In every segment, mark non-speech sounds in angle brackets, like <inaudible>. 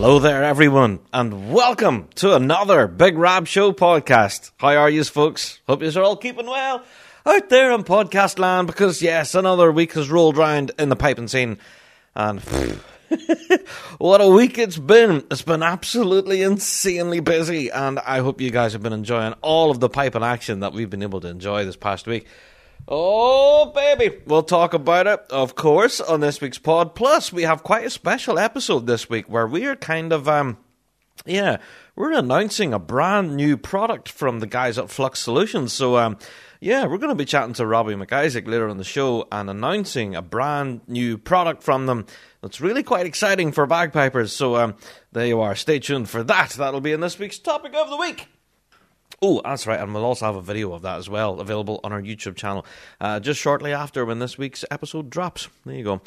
Hello there, everyone, and welcome to another Big Rab Show podcast. How are you, folks? Hope you're all keeping well out there in podcast land because, yes, another week has rolled round in the piping scene, and <laughs> what a week it's been. It's been absolutely insanely busy, and I hope you guys have been enjoying all of the piping action that we've been able to enjoy this past week. Oh, baby. We'll talk about it, of course, on this week's pod. Plus, we have quite a special episode this week where we are kind of, um, yeah, we're announcing a brand new product from the guys at Flux Solutions. So, um, yeah, we're going to be chatting to Robbie MacIsaac later on the show and announcing a brand new product from them that's really quite exciting for bagpipers. So, um, there you are. Stay tuned for that. That'll be in this week's topic of the week. Oh, that's right, and we'll also have a video of that as well, available on our YouTube channel, uh, just shortly after when this week's episode drops. There you go.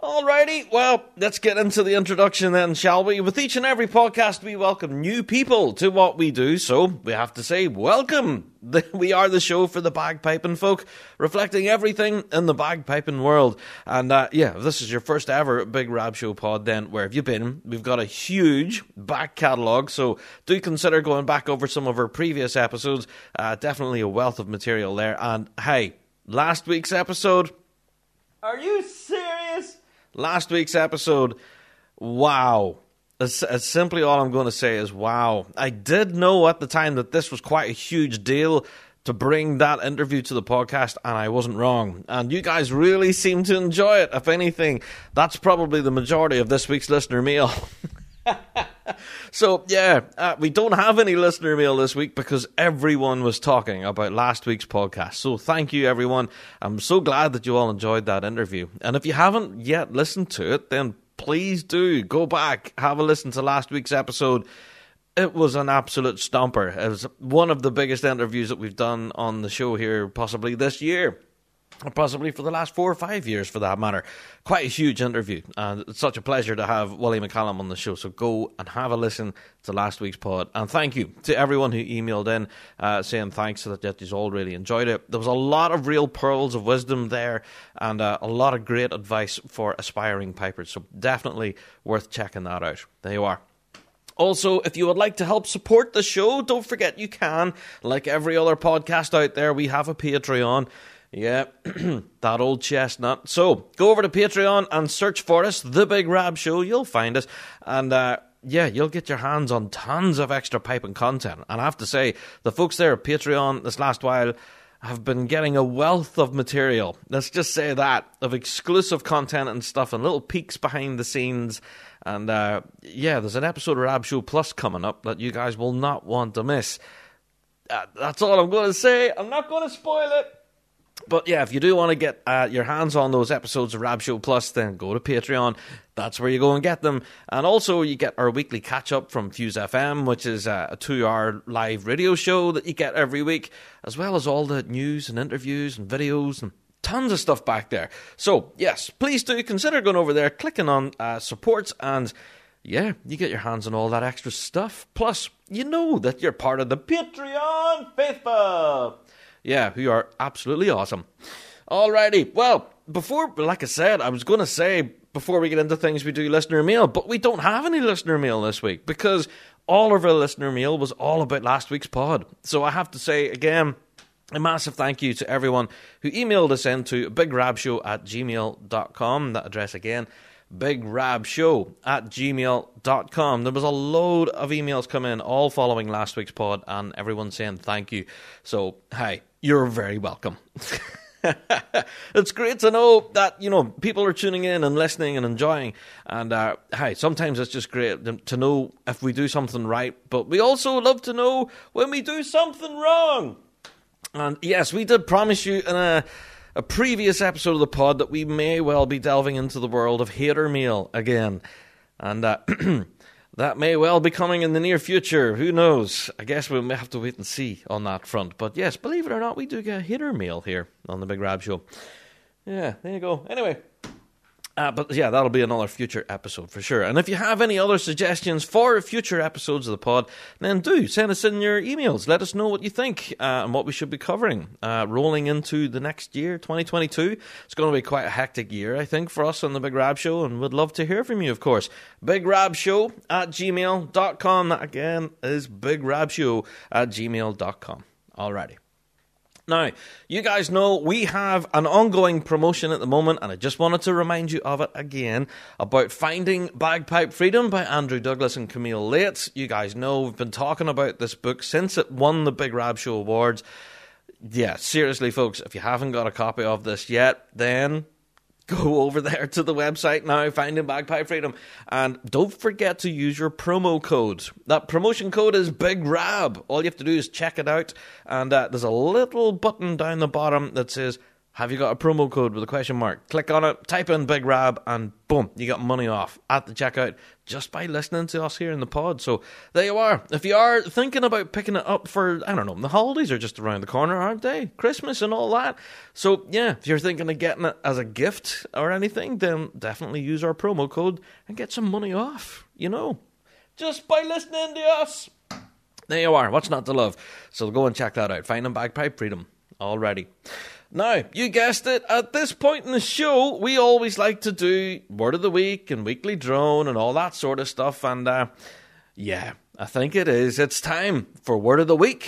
Alrighty, well, let's get into the introduction then, shall we? With each and every podcast, we welcome new people to what we do, so we have to say welcome. <laughs> We are the show for the bagpiping folk, reflecting everything in the bagpiping world. And uh, yeah, if this is your first ever Big Rab Show pod, then where have you been? We've got a huge back catalogue, so do consider going back over some of our previous episodes. Uh, definitely a wealth of material there. And hey, last week's episode. Are you serious? Last week's episode, wow. It's simply all I'm going to say is wow. I did know at the time that this was quite a huge deal to bring that interview to the podcast, and I wasn't wrong. And you guys really seem to enjoy it. If anything, that's probably the majority of this week's listener mail. <laughs> <laughs> so, yeah, uh, we don't have any listener mail this week because everyone was talking about last week's podcast. So, thank you, everyone. I'm so glad that you all enjoyed that interview. And if you haven't yet listened to it, then please do go back, have a listen to last week's episode. It was an absolute stomper. It was one of the biggest interviews that we've done on the show here, possibly this year possibly for the last four or five years for that matter. Quite a huge interview, and it's such a pleasure to have Willie McCallum on the show. So go and have a listen to last week's pod. And thank you to everyone who emailed in uh, saying thanks that, that you all really enjoyed it. There was a lot of real pearls of wisdom there, and uh, a lot of great advice for aspiring pipers. So definitely worth checking that out. There you are. Also, if you would like to help support the show, don't forget you can. Like every other podcast out there, we have a Patreon. Yeah, <clears throat> that old chestnut. So go over to Patreon and search for us, The Big Rab Show. You'll find us. And uh, yeah, you'll get your hands on tons of extra piping content. And I have to say, the folks there at Patreon this last while have been getting a wealth of material. Let's just say that of exclusive content and stuff, and little peeks behind the scenes. And uh, yeah, there's an episode of Rab Show Plus coming up that you guys will not want to miss. Uh, that's all I'm going to say. I'm not going to spoil it. But yeah, if you do want to get uh, your hands on those episodes of Rab Show Plus, then go to Patreon. That's where you go and get them. And also, you get our weekly catch up from Fuse FM, which is a two hour live radio show that you get every week, as well as all the news and interviews and videos and tons of stuff back there. So, yes, please do consider going over there, clicking on uh, supports, and yeah, you get your hands on all that extra stuff. Plus, you know that you're part of the Patreon faithful. Yeah, who are absolutely awesome. Alrighty, well, before, like I said, I was going to say before we get into things, we do listener mail, but we don't have any listener mail this week because all of our listener mail was all about last week's pod. So I have to say again, a massive thank you to everyone who emailed us in to bigrabshow at gmail.com. That address again, bigrabshow at gmail.com. There was a load of emails come in, all following last week's pod, and everyone saying thank you. So, hi, you're very welcome. <laughs> it's great to know that you know people are tuning in and listening and enjoying. And uh, hey, sometimes it's just great to know if we do something right, but we also love to know when we do something wrong. And yes, we did promise you in a a previous episode of the pod that we may well be delving into the world of hater mail again. And uh, <clears throat> that may well be coming in the near future. Who knows? I guess we may have to wait and see on that front. But yes, believe it or not, we do get hater mail here on the Big Rab Show. Yeah, there you go. Anyway, uh, but yeah, that'll be another future episode for sure. And if you have any other suggestions for future episodes of the pod, then do send us in your emails. Let us know what you think uh, and what we should be covering. Uh, rolling into the next year, 2022, it's going to be quite a hectic year, I think, for us on the Big Rab Show, and we'd love to hear from you, of course. Big Rab Show at gmail.com. That again is Big Rab Show at gmail.com. Alrighty. Now, you guys know we have an ongoing promotion at the moment, and I just wanted to remind you of it again about Finding Bagpipe Freedom by Andrew Douglas and Camille Lates. You guys know we've been talking about this book since it won the Big Rab Show Awards. Yeah, seriously, folks, if you haven't got a copy of this yet, then go <laughs> over there to the website now, Finding Bagpipe Freedom, and don't forget to use your promo code. That promotion code is Big Rab. All you have to do is check it out, and uh, there's a little button down the bottom that says have you got a promo code with a question mark? Click on it, type in Big Rab, and boom, you got money off at the checkout just by listening to us here in the pod. So there you are. If you are thinking about picking it up for, I don't know, the holidays are just around the corner, aren't they? Christmas and all that. So yeah, if you're thinking of getting it as a gift or anything, then definitely use our promo code and get some money off, you know, just by listening to us. There you are. What's not to love? So go and check that out. Finding Bagpipe Freedom already. Now, you guessed it, at this point in the show, we always like to do Word of the Week and Weekly Drone and all that sort of stuff. And uh, yeah, I think it is. It's time for Word of the Week.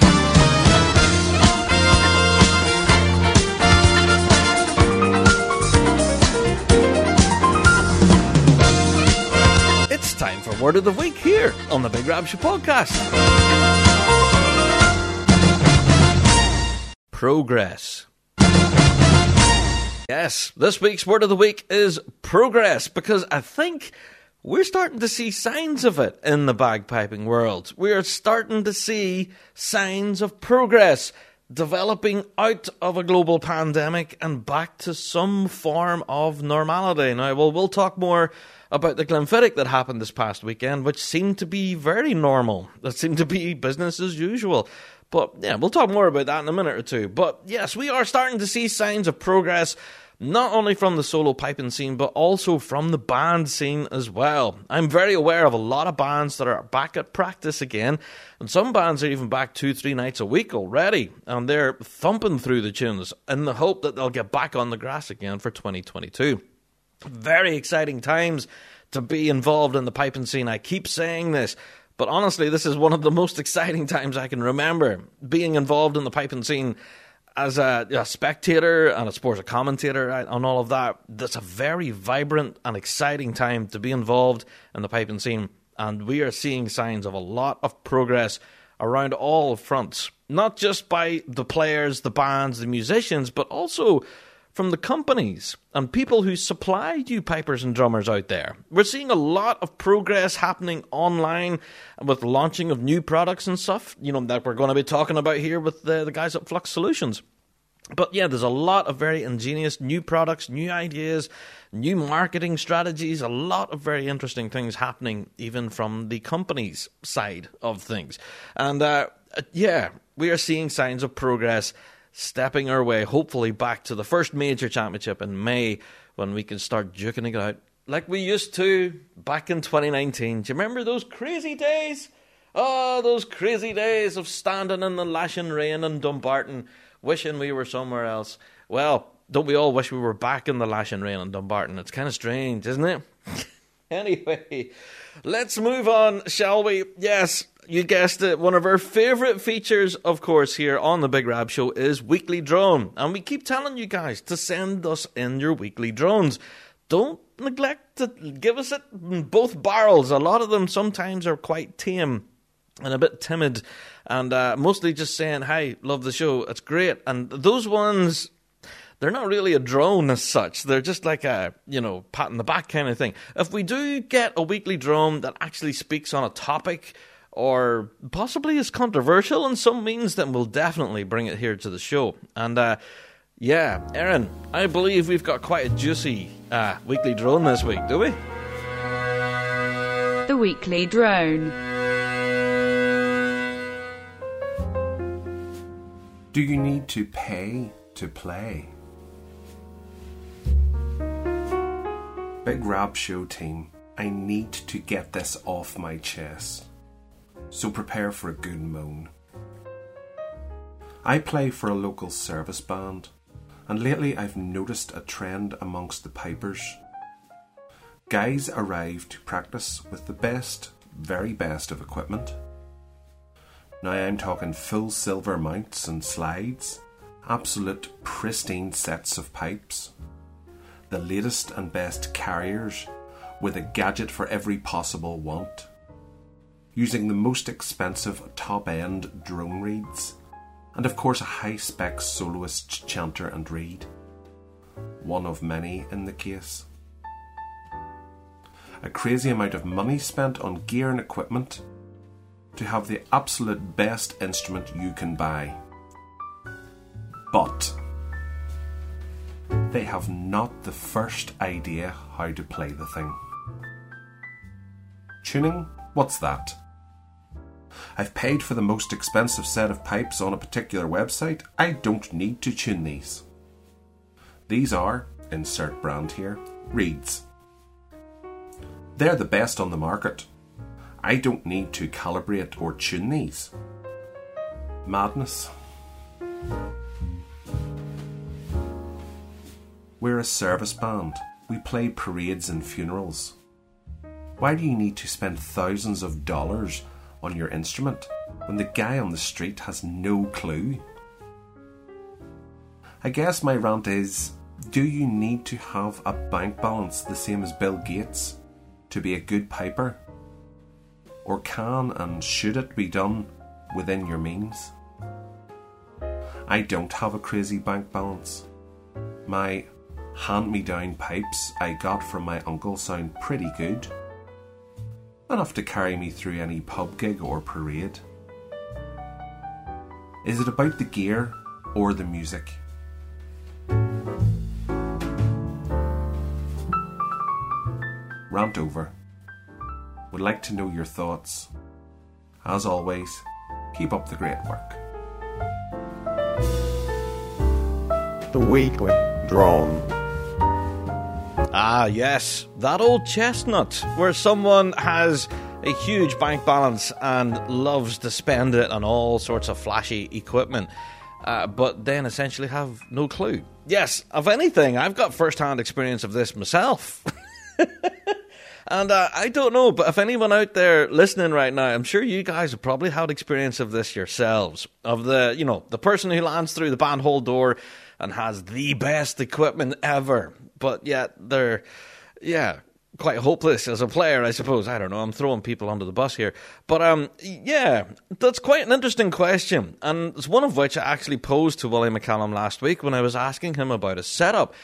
It's time for Word of the Week here on the Big Show podcast. Progress. Yes, this week's word of the week is progress because I think we're starting to see signs of it in the bagpiping world. We are starting to see signs of progress developing out of a global pandemic and back to some form of normality. Now, well, we'll talk more about the Glenfiddich that happened this past weekend, which seemed to be very normal. That seemed to be business as usual. But yeah, we'll talk more about that in a minute or two. But yes, we are starting to see signs of progress not only from the solo piping scene, but also from the band scene as well. I'm very aware of a lot of bands that are back at practice again, and some bands are even back two, three nights a week already, and they're thumping through the tunes in the hope that they'll get back on the grass again for 2022. Very exciting times to be involved in the piping scene. I keep saying this. But honestly, this is one of the most <laughs> exciting times I can remember being involved in the piping scene as a, a, spectator and a sports commentator on all of that, that's a very vibrant and exciting time to be involved in the piping scene. And we are seeing signs of a lot of progress around all fronts, not just by the players, the bands, the musicians, but also from the companies and people who supply you pipers and drummers out there. We're seeing a lot of progress happening online with launching of new products and stuff, you know, that we're going to be talking about here with the, the guys at Flux Solutions. But yeah, there's a lot of very ingenious new products, new ideas, new marketing strategies, a lot of very interesting things happening even from the company's side of things. And uh, yeah, we are seeing signs of progress stepping our way, hopefully, back to the first major championship in May when we can start duking it out like we used to back in 2019. Do you remember those crazy days? Oh, those crazy days of standing in the lashing rain in Dumbarton, wishing we were somewhere else. Well, don't we all wish we were back in the lashing rain in Dumbarton? It's kind of strange, isn't it? <laughs> anyway, let's move on, shall we? Yes, you guessed it. One of our favourite features, of course, here on the Big Rab Show is Weekly Drone. And we keep telling you guys to send us in your weekly drones. Don't neglect to give us it both barrels. A lot of them sometimes are quite tame and a bit timid and uh, mostly just saying, Hi, love the show. It's great. And those ones they're not really a drone as such. They're just like a, you know, pat in the back kind of thing. If we do get a weekly drone that actually speaks on a topic or possibly is controversial in some means, then we'll definitely bring it here to the show. And uh, Yeah, Aaron, I believe we've got quite a juicy uh, weekly drone this week, do we? The weekly drone. Do you need to pay to play? Big Rab Show team, I need to get this off my chest. So prepare for a good moan. I play for a local service band and lately I've noticed a trend amongst the pipers. Guys arrive to practice with the best, very best of equipment. Now I'm talking full silver mounts and slides, absolute pristine sets of pipes, the latest and best carriers with a gadget for every possible want, using the most expensive top end drone reeds and of course a high spec soloist chanter and reed. One of many in the case. A crazy amount of money spent on gear and equipment to have the absolute best instrument you can buy. But they have not the first idea how to play the thing. Tuning? What's that? I've paid for the most expensive set of pipes on a particular website. I don't need to tune these. These are, insert brand here, Reeds. They're the best on the market. I don't need to calibrate or tune these. Madness. We're a service band. We play parades and funerals. Why do you need to spend thousands of dollars on your instrument when the guy on the street has no clue? I guess my rant is do you need to have a bank balance the same as Bill Gates to be a good piper? Or can and should it be done within your means? I don't have a crazy bank balance. My hand me down pipes I got from my uncle sound pretty good enough to carry me through any pub gig or parade? Is it about the gear or the music? Rant over. Would like to know your thoughts. As always, keep up the great work. The weekly drone. Ah, yes, that old chestnut, where someone has a huge bank balance and loves to spend it on all sorts of flashy equipment, uh, but then essentially have no clue. Yes, of anything, I've got first hand experience of this myself. <laughs> and uh, I don't know, but if anyone out there listening right now, I'm sure you guys have probably had experience of this yourselves. Of the, you know, the person who lands through the band bandhole door and has the best equipment ever, but yet they're, yeah, quite hopeless as a player, I suppose. I don't know. I'm throwing people under the bus here, but um, yeah, that's quite an interesting question, and it's one of which I actually posed to Willie McCallum last week when I was asking him about his setup.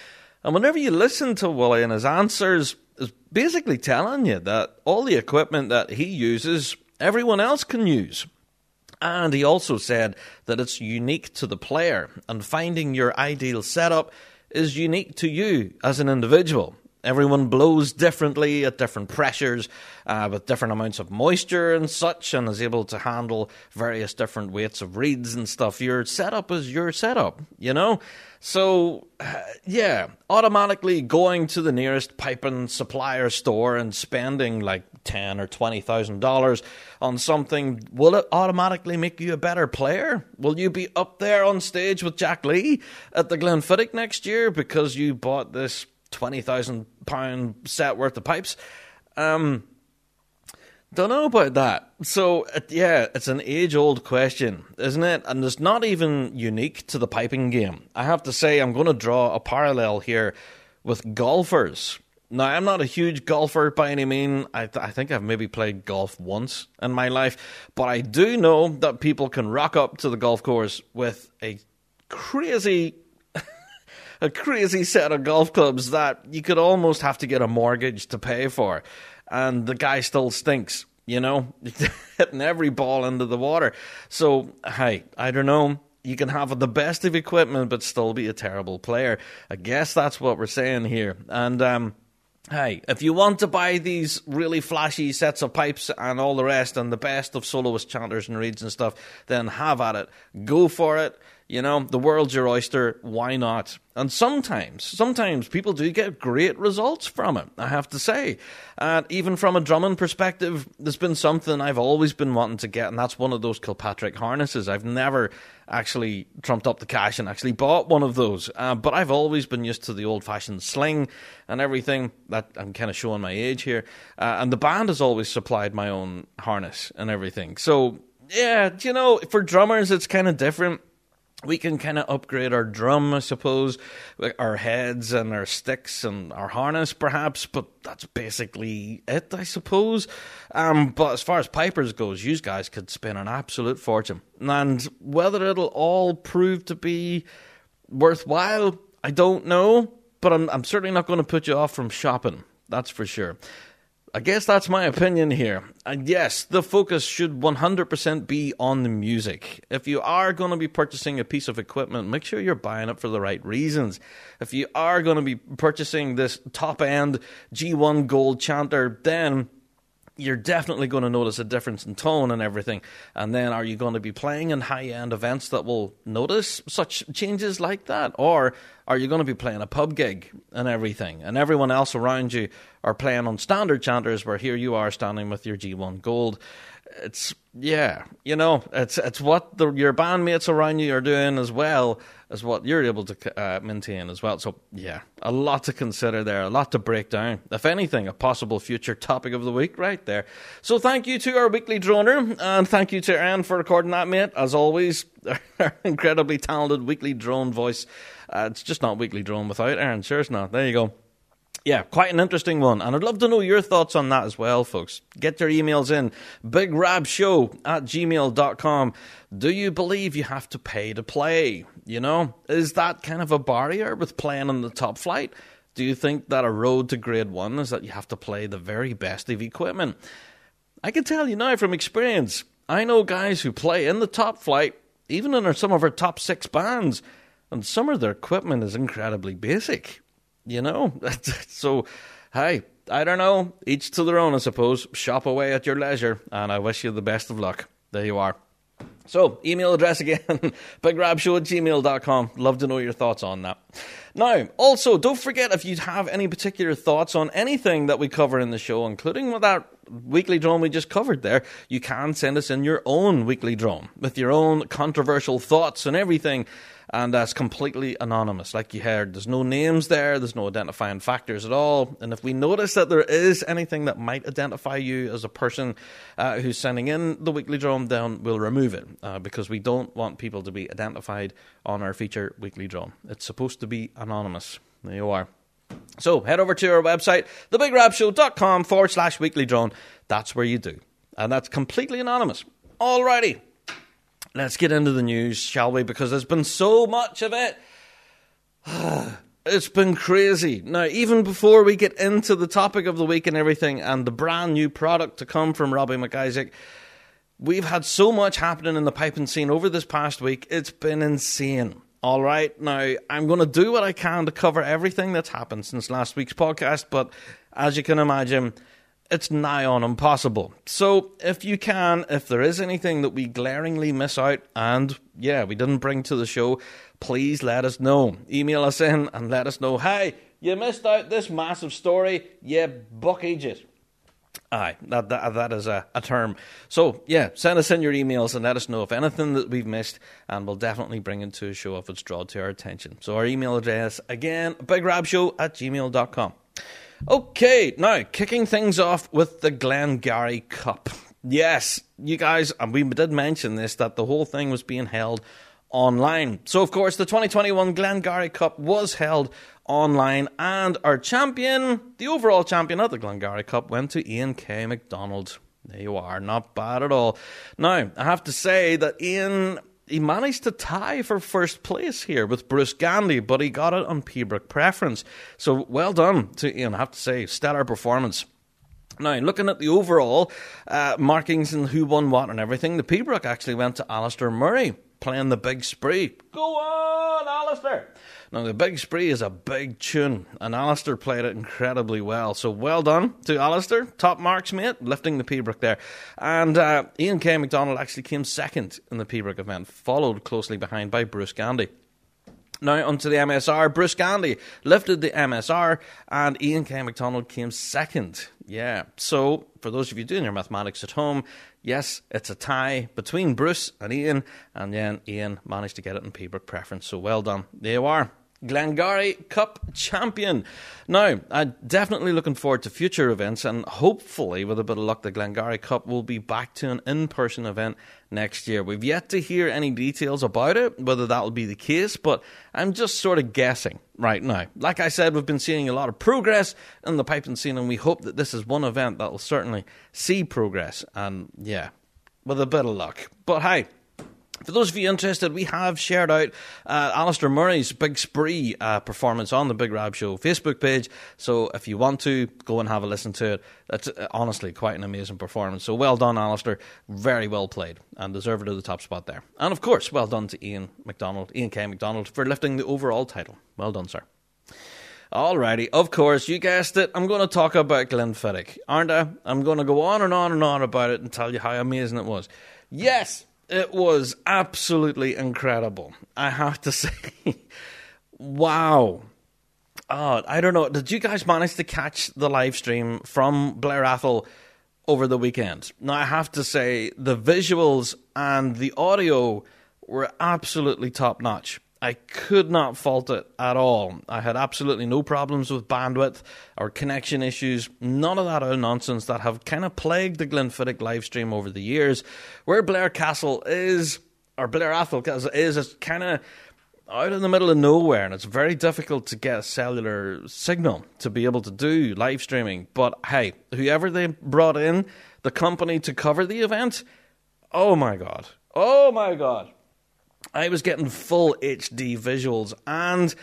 And whenever you listen to Willie and his answers, is basically telling you that all the equipment that he uses, everyone else can use. And he also said that it's unique to the player, and finding your ideal setup is unique to you as an individual. Everyone blows differently at different pressures, uh, with different amounts of moisture and such, and is able to handle various different weights of reeds and stuff. Your setup is your setup, you know? So, uh, yeah, automatically going to the nearest piping supplier store and spending like ten or twenty thousand dollars on something, will it automatically make you a better player? Will you be up there on stage with Jack Lee at the Glenfiddich next year because you bought this twenty thousand pound set worth of pipes? Um, don't know about that. So, yeah, it's an age old question, isn't it? And it's not even unique to the piping game. I have to say, I'm going to draw a parallel here with golfers. Now, I'm not a huge golfer by any means. I, th- I think I've maybe played golf once in my life, but I do know that people can rock up to the golf course with a crazy, a crazy set of golf clubs that you could almost have to get a mortgage to pay for, and the guy still stinks. You know, <laughs> hitting every ball into the water. So, hey, I don't know you can have the best of equipment but still be a terrible player. I guess that's what we're saying here. And um, Hey, if you want to buy these really flashy sets of pipes and all the rest and the best of soloist chanters and reeds and stuff, then have at it. Go for it. You know, the world's your oyster. Why not? And sometimes, sometimes people do get great results from it, I have to say. And even from a drumming perspective, there's been something I've always been wanting to get, and that's one of those Kilpatrick harnesses. I've never actually trumped up the cash and actually bought one of those. Uh, but I've always been used to the old fashioned sling and everything. That I'm kind of showing my age here. Uh, and the band has always supplied my own harness and everything. So, yeah, you know, for drummers, it's kind of different we can kind of upgrade our drum, I suppose, our heads and our sticks and our harness, perhaps, but that's basically it, I suppose. Um, but as far as pipers goes, you guys could spend an absolute fortune, and whether it'll all prove to be worthwhile, I don't know. But I'm, I'm certainly not going to put you off from shopping. That's for sure. I guess that's my opinion here. And yes, the focus should 100% be on the music. If you are going to be purchasing a piece of equipment, make sure you're buying it for the right reasons. If you are going to be purchasing this top end G1 Gold Chanter, then you're definitely going to notice a difference in tone and everything. And then are you going to be playing in high end events that will notice such changes like that? Or are you going to be playing a pub gig and everything? And everyone else around you are playing on standard chanters where here you are standing with your G1 Gold. It's, yeah, you know, it's, it's what the, your bandmates around you are doing as well as what you're able to uh, maintain as well. So, yeah, a lot to consider there, a lot to break down. If anything, a possible future topic of the week right there. So, thank you to our weekly droner, and thank you to Aaron for recording that, mate. As always, <laughs> our incredibly talented weekly drone voice. Uh, it's just not weekly drone without Aaron. Sure, it's not. There you go yeah, quite an interesting one. And I'd love to know your thoughts on that as well, folks. Get your emails in. BigRabShow at gmail.com. Do you believe you have to pay to play? You know, is that kind of a barrier with playing in the top flight? Do you think that a road to grade one is that you have to play the very best of equipment? I can tell you now from experience, I know guys who play in the top flight, even in some of our top six bands, and some of their equipment is incredibly basic you know. <laughs> so, hey, I don't know. Each to their own, I suppose. Shop away at your leisure, and I wish you the best of luck. There you are. So, email address again, <laughs> bigrabshow at gmail.com. Love to know your thoughts on that. Now, also, don't forget if you have any particular thoughts on anything that we cover in the show, including with that weekly drone we just covered there, you can send us in your own weekly drone with your own controversial thoughts and everything and that's completely anonymous. Like you heard, there's no names there, there's no identifying factors at all. And if we notice that there is anything that might identify you as a person uh, who's sending in the weekly then we'll remove it uh, because we don't want people to be identified on our feature weekly drone. It's supposed to be anonymous. There you are. So head over to our website, thebigrabshow.com forward slash weekly drone. That's where you do. And that's completely anonymous. Alrighty let's get into the news, shall we? Because there's been so much of it. <sighs> It's been crazy. Now, even before we get into the topic of the week and everything, and the brand new product to come from Robbie MacIsaac, we've had so much happening in the piping scene over this past week. It's been insane. All right, now I'm going to do what I can to cover everything that's happened since last week's podcast, but as you can imagine, it's nigh on impossible. So, if you can, if there is anything that we glaringly miss out, and yeah, we didn't bring to the show, please let us know. Email us in and let us know, hey, you missed out this massive story, you buck it. Aye, that, that, that is a, a term. So, yeah, send us in your emails and let us know if anything that we've missed, and we'll definitely bring it to a show if it's drawn to our attention. So, our email address, again, bigrabshow at gmail.com. Okay, now kicking things off with the Glengarry Cup. Yes, you guys, and we did mention this that the whole thing was being held online. So, of course, the 2021 Glengarry Cup was held online, and our champion, the overall champion of the Glengarry Cup, went to Ian K. McDonald. There you are, not bad at all. Now, I have to say that Ian he managed to tie for first place here with Bruce Gandy, but he got it on Pibroch preference. So well done to Ian. I have to say, stellar performance. Now, looking at the overall uh, markings and who won what and everything, the Pibroch actually went to Alistair Murray. playing the big spree. Go on, Alistair! Now, the big spree is a big tune, and Alistair played it incredibly well. So, well done to Alistair. Top marks, mate, lifting the Pibroch there. And uh, Ian K. McDonald actually came second in the Pibroch event, followed closely behind by Bruce Gandy. Now onto the MSR. Bruce Gandy lifted the MSR, and Ian K. McDonald came second. Yeah. So for those of you doing your mathematics at home, yes, it's a tie between Bruce and Ian, and then Ian managed to get it in Pibroch preference. So well done. There you are. Glengarry Cup champion. Now, I'm definitely looking forward to future events, and hopefully, with a bit of luck, the Glengarry Cup will be back to an in person event next year. We've yet to hear any details about it, whether that will be the case, but I'm just sort of guessing right now. Like I said, we've been seeing a lot of progress in the piping scene, and we hope that this is one event that will certainly see progress, and yeah, with a bit of luck. But hey, for those of you interested, we have shared out uh, Alistair Murray's Big Spree uh, performance on the Big Rab Show Facebook page. So if you want to, go and have a listen to it. That's uh, honestly quite an amazing performance. So well done, Alistair. Very well played and deserved of the top spot there. And of course, well done to Ian McDonald, Ian K. McDonald, for lifting the overall title. Well done, sir. Alrighty, of course, you guessed it. I'm going to talk about Glenfiddich, aren't I? I'm going to go on and on and on about it and tell you how amazing it was. Yes, it was absolutely incredible. I have to <laughs> say, wow. Oh, I don't know. Did you guys manage to catch the live stream from Blair Atholl over the weekend? Now, I have to say, the visuals and the audio were absolutely top notch. I could not fault it at all. I had absolutely no problems with bandwidth or connection issues, none of that old nonsense that have kind of plagued the Glenfiddich live stream over the years. Where Blair Castle is, or Blair Atholl Castle is, is kind of out in the middle of nowhere, and it's very difficult to get a cellular signal to be able to do live streaming. But hey, whoever they brought in, the company to cover the event, oh my god, oh my god I was getting full HD visuals and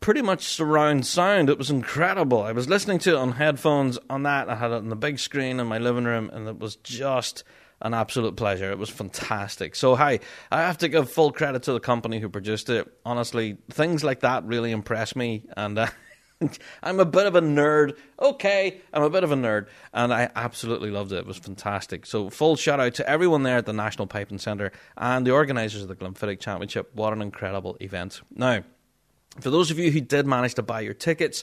pretty much surround sound. It was incredible. I was listening to it on headphones on that. I had it on the big screen in my living room, and it was just an absolute pleasure. It was fantastic. So, hi, I have to give full credit to the company who produced it. Honestly, things like that really impress me, and uh, <laughs> <laughs> I'm a bit of a nerd. Okay, I'm a bit of a nerd, and I absolutely loved it. It was fantastic. So, full shout out to everyone there at the National Piping Centre and the organisers of the Glenfiddich Championship. What an incredible event. Now, for those of you who did manage to buy your tickets,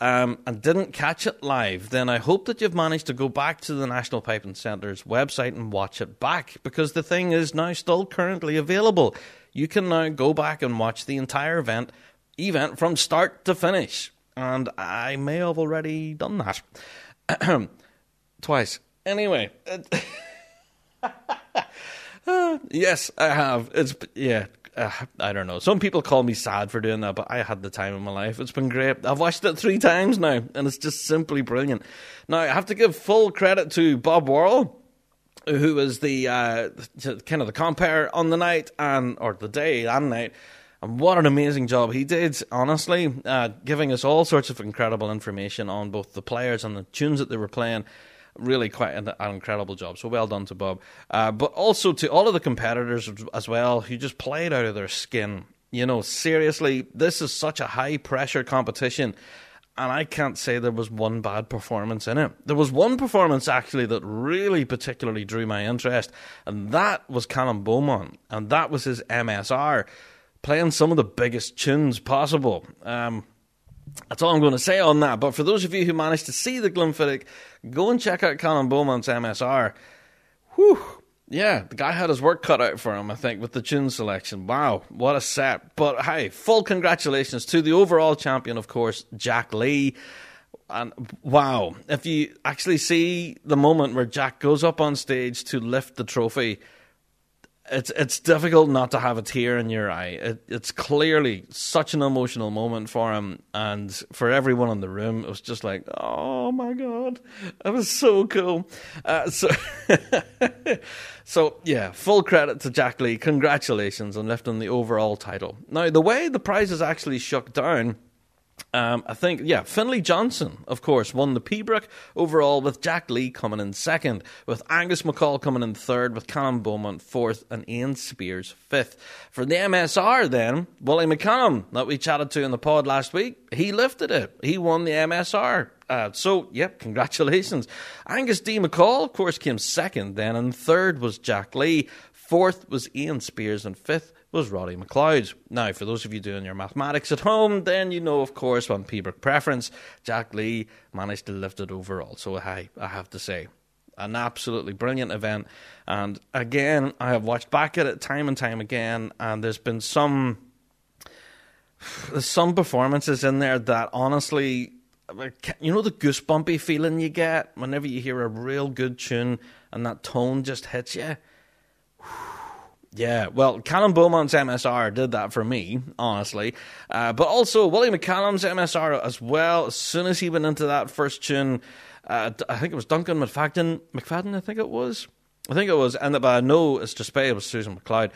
um, and didn't catch it live, then I hope that you've managed to go back to the National Piping Centre's website and watch it back because the thing is now still currently available. You can now go back and watch the entire event event from start to finish and I may have already done that <clears throat> twice. Anyway, uh, <laughs> yes, I have. It's yeah. Uh, I don't know. Some people call me sad for doing that, but I had the time of my life. It's been great. I've watched it three times now, and it's just simply brilliant. Now, I have to give full credit to Bob Worrall, who was the uh, kind of the compere on the night and or the day and night what an amazing job he did, honestly, uh, giving us all sorts of incredible information on both the players and the tunes that they were playing. Really, quite an, an incredible job. So well done to Bob. Uh, but also to all of the competitors as well, who just played out of their skin. You know, seriously, this is such a high pressure competition and I can't say there was one bad performance in it. There was one performance actually that really particularly drew my interest, and that was Callum Beaumont, and that was his MSR playing some of the biggest tunes possible. Um, that's all I'm going to say on that. But for those of you who managed to see the Glenfiddich, go and check out Callum Beaumont's MSR. Whew. Yeah, the guy had his work cut out for him, I think, with the tune selection. Wow, what a set. But hey, full congratulations to the overall champion, of course, Jack Lee. And wow, if you actually see the moment where Jack goes up on stage to lift the trophy, it's it's difficult not to have a tear in your eye. It, it's clearly such an emotional moment for him and for everyone in the room. It was just like, oh my god, that was so cool. Uh, so, <laughs> so yeah, full credit to Jack Lee. Congratulations on lifting the overall title. Now, the way the prize is actually shook down Um, I think, yeah, Finlay Johnston, of course, won the Pibroch overall with Jack Lee coming in second, with Angus MacColl coming in third, with Callum Beaumont fourth, and Iain Speirs fifth. For the MSR, then, Willie McCallum, that we chatted to in the pod last week, he lifted it. He won the MSR. Uh, so, yep, congratulations. Angus D. MacColl, of course, came second then, and third was Jack Lee. Fourth was Iain Speirs, and fifth was Roddy MacLeod. Now, for those of you doing your mathematics at home, then you know, of course, on Pibroch preference, Jack Lee managed to lift it overall. So, I, I have to say, an absolutely brilliant event. And again, I have watched back at it time and time again, and there's been some there's some performances in there that honestly you know the goosebumpy feeling you get whenever you hear a real good tune and that tone just hits you yeah, well, Callum Beaumont's MSR did that for me, honestly. Uh, but also, Willie McCallum's MSR as well. As soon as he went into that first tune, uh, I think it was Duncan McFadden, McFadden, I think it was. I think it was. And but I know it's just it was Susan McLeod.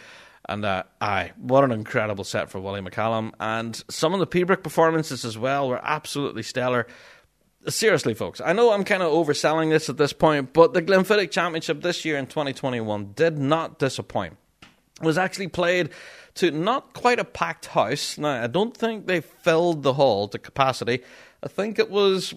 And uh, aye, what an incredible set for Willie McCallum. And some of the Pibroch performances as well were absolutely stellar. Seriously, folks, I know I'm kind of overselling this at this point, but the Glenfiddich Championship this year in 2021 did not disappoint was actually played to not quite a packed house. Now, I don't think they filled the hall to capacity. I think it was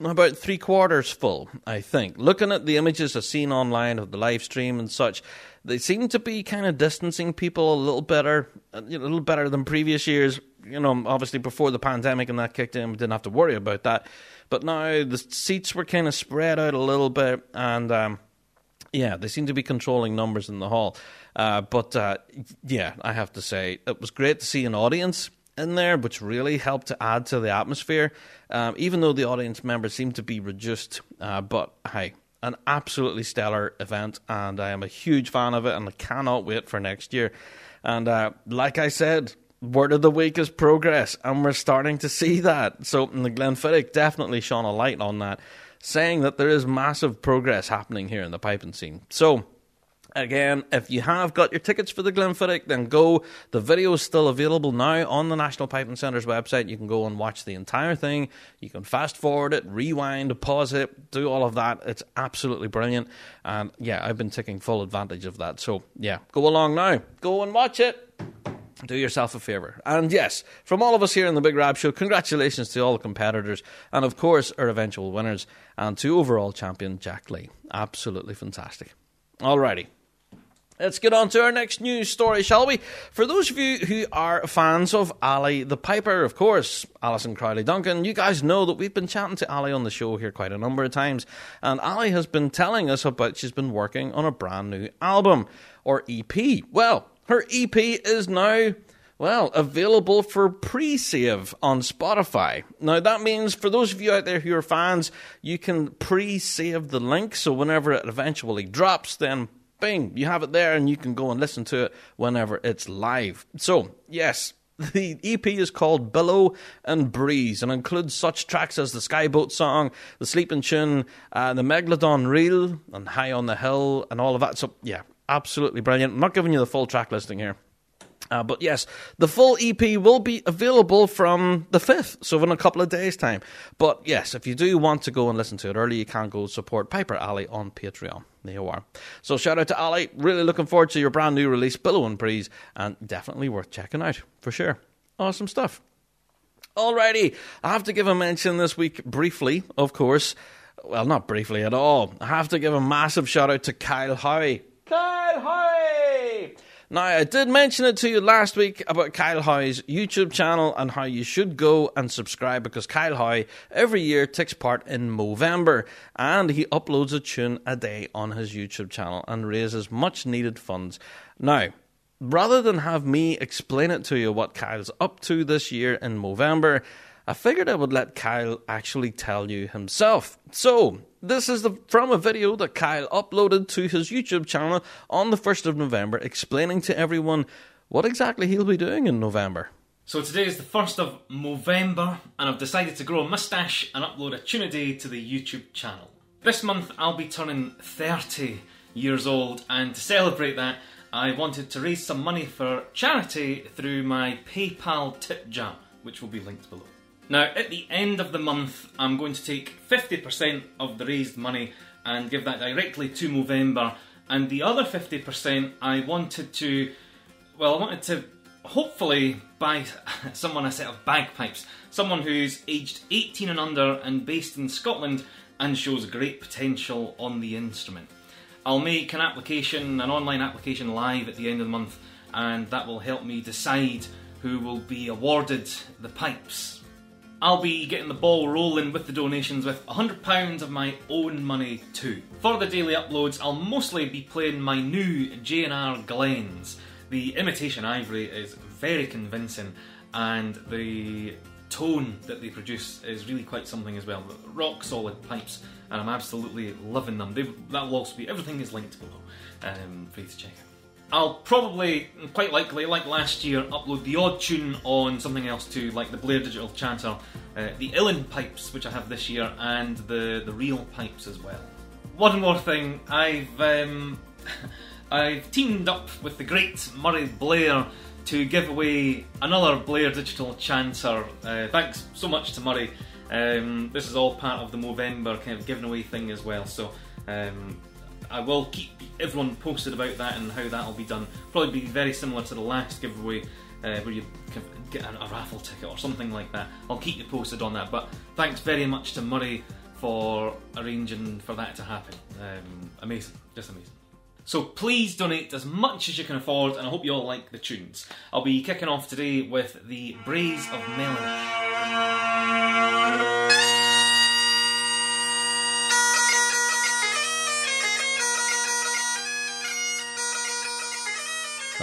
about three quarters full, I think. Looking at the images I've seen online of the live stream and such, they seem to be kind of distancing people a little better, a little better than previous years. You know, obviously before the pandemic and that kicked in, we didn't have to worry about that. But now the seats were kind of spread out a little bit, and um, yeah, they seem to be controlling numbers in the hall. Uh, but uh, yeah, I have to say, it was great to see an audience in there, which really helped to add to the atmosphere. Um, even though the audience members seemed to be reduced, uh, but hey, an absolutely stellar event, and I am a huge fan of it, and I cannot wait for next year. And uh, like I said, word of the week is progress, and we're starting to see that. So the Glenfiddich definitely shone a light on that, saying that there is massive progress happening here in the piping scene. So Again, if you have got your tickets for the Glenfiddich, then go. The video is still available now on the National Piping Centre's website. You can go and watch the entire thing. You can fast forward it, rewind, pause it, do all of that. It's absolutely brilliant. And yeah, I've been taking full advantage of that. So yeah, go along now. Go and watch it. Do yourself a favour. And yes, from all of us here in the Big Rab Show, congratulations to all the competitors and, of course, our eventual winners and to overall champion Jack Lee. Absolutely fantastic. Alrighty. Let's get on to our next news story, shall we? For those of you who are fans of Ali the Piper, of course, Alison Crowley Duncan, you guys know that we've been chatting to Ali on the show here quite a number of times, and Ali has been telling us about she's been working on a brand new album, or EP. Well, her EP is now well, available for pre save on Spotify. Now, that means for those of you out there who are fans, you can pre save the link so whenever it eventually drops, then you have it there and you can go and listen to it whenever it's live. So, yes, <laughs> the EP is called Billow and Breeze and includes such tracks as the Skyboat song, the Sleeping Tune, uh, the Megalodon Reel, and High on the Hill, and all of that. So, yeah, absolutely brilliant. I'm not giving you the full track listing here. Uh, but yes, the full EP will be available from the 5th, so in a couple of days' time. But yes, if you do want to go and listen to it early, you can go support Piper Ali on Patreon. There you are. So shout out to Ali. Really looking forward to your brand new release, Billow and Breeze, and definitely worth checking out for sure. Awesome stuff. Alrighty, I have to give a mention this week briefly, of course. Well, not briefly at all. I have to give a massive shout out to Kyle Howie. Kyle Howie! Now, I did mention it to you last week about Kyle Howie's YouTube channel and how you should go and subscribe because Kyle Howe every year takes part in Movember and he uploads a tune a day on his YouTube channel and raises much needed funds. Now, rather than have me explain it to you what Kyle's up to this year in Movember, I figured I would let Kyle actually tell you himself. So, this is the, from a video that Kyle uploaded to his YouTube channel on the 1st of November, explaining to everyone what exactly he'll be doing in November. So today is the 1st of November, and I've decided to grow a moustache and upload a tune a day to the YouTube channel. This month I'll be turning 30 years old, and to celebrate that, I wanted to raise some money for charity through my PayPal tip jar, which will be linked below. Now, at the end of the month, I'm going to take 50% of the raised money and give that directly to Movember, and the other 50% I wanted to, well, I wanted to hopefully buy <laughs> someone a set of bagpipes. Someone who's aged 18 and under and based in Scotland and shows great potential on the instrument. I'll make an application, an online application live at the end of the month, and that will help me decide who will be awarded the pipes. I'll be getting the ball rolling with the donations with £100 of my own money too. For the daily uploads, I'll mostly be playing my new J&R Glens. The imitation ivory is very convincing, and the tone that they produce is really quite something as well. Rock solid pipes, and I'm absolutely loving them. They've, that will also be everything is linked below um, for you to check out. I'll probably, quite likely, like last year, upload the odd tune on something else too, like the Blair Digital Chanter, uh, the Uilleann pipes, which I have this year, and the the real pipes as well. One more thing, I've um, <laughs> I've teamed up with the great Murray Blair to give away another Blair Digital Chanter. Uh, thanks so much to Murray. Um, this is all part of the Movember kind of giving away thing as well. So um, I will keep everyone posted about that and how that will be done. Probably be very similar to the last giveaway. Uh, where you get a, a raffle ticket or something like that. I'll keep you posted on that. But thanks very much to Murray for arranging for that to happen. Um, amazing, just amazing. So please donate as much as you can afford, and I hope you all like the tunes. I'll be kicking off today with the Braes of Mellinish.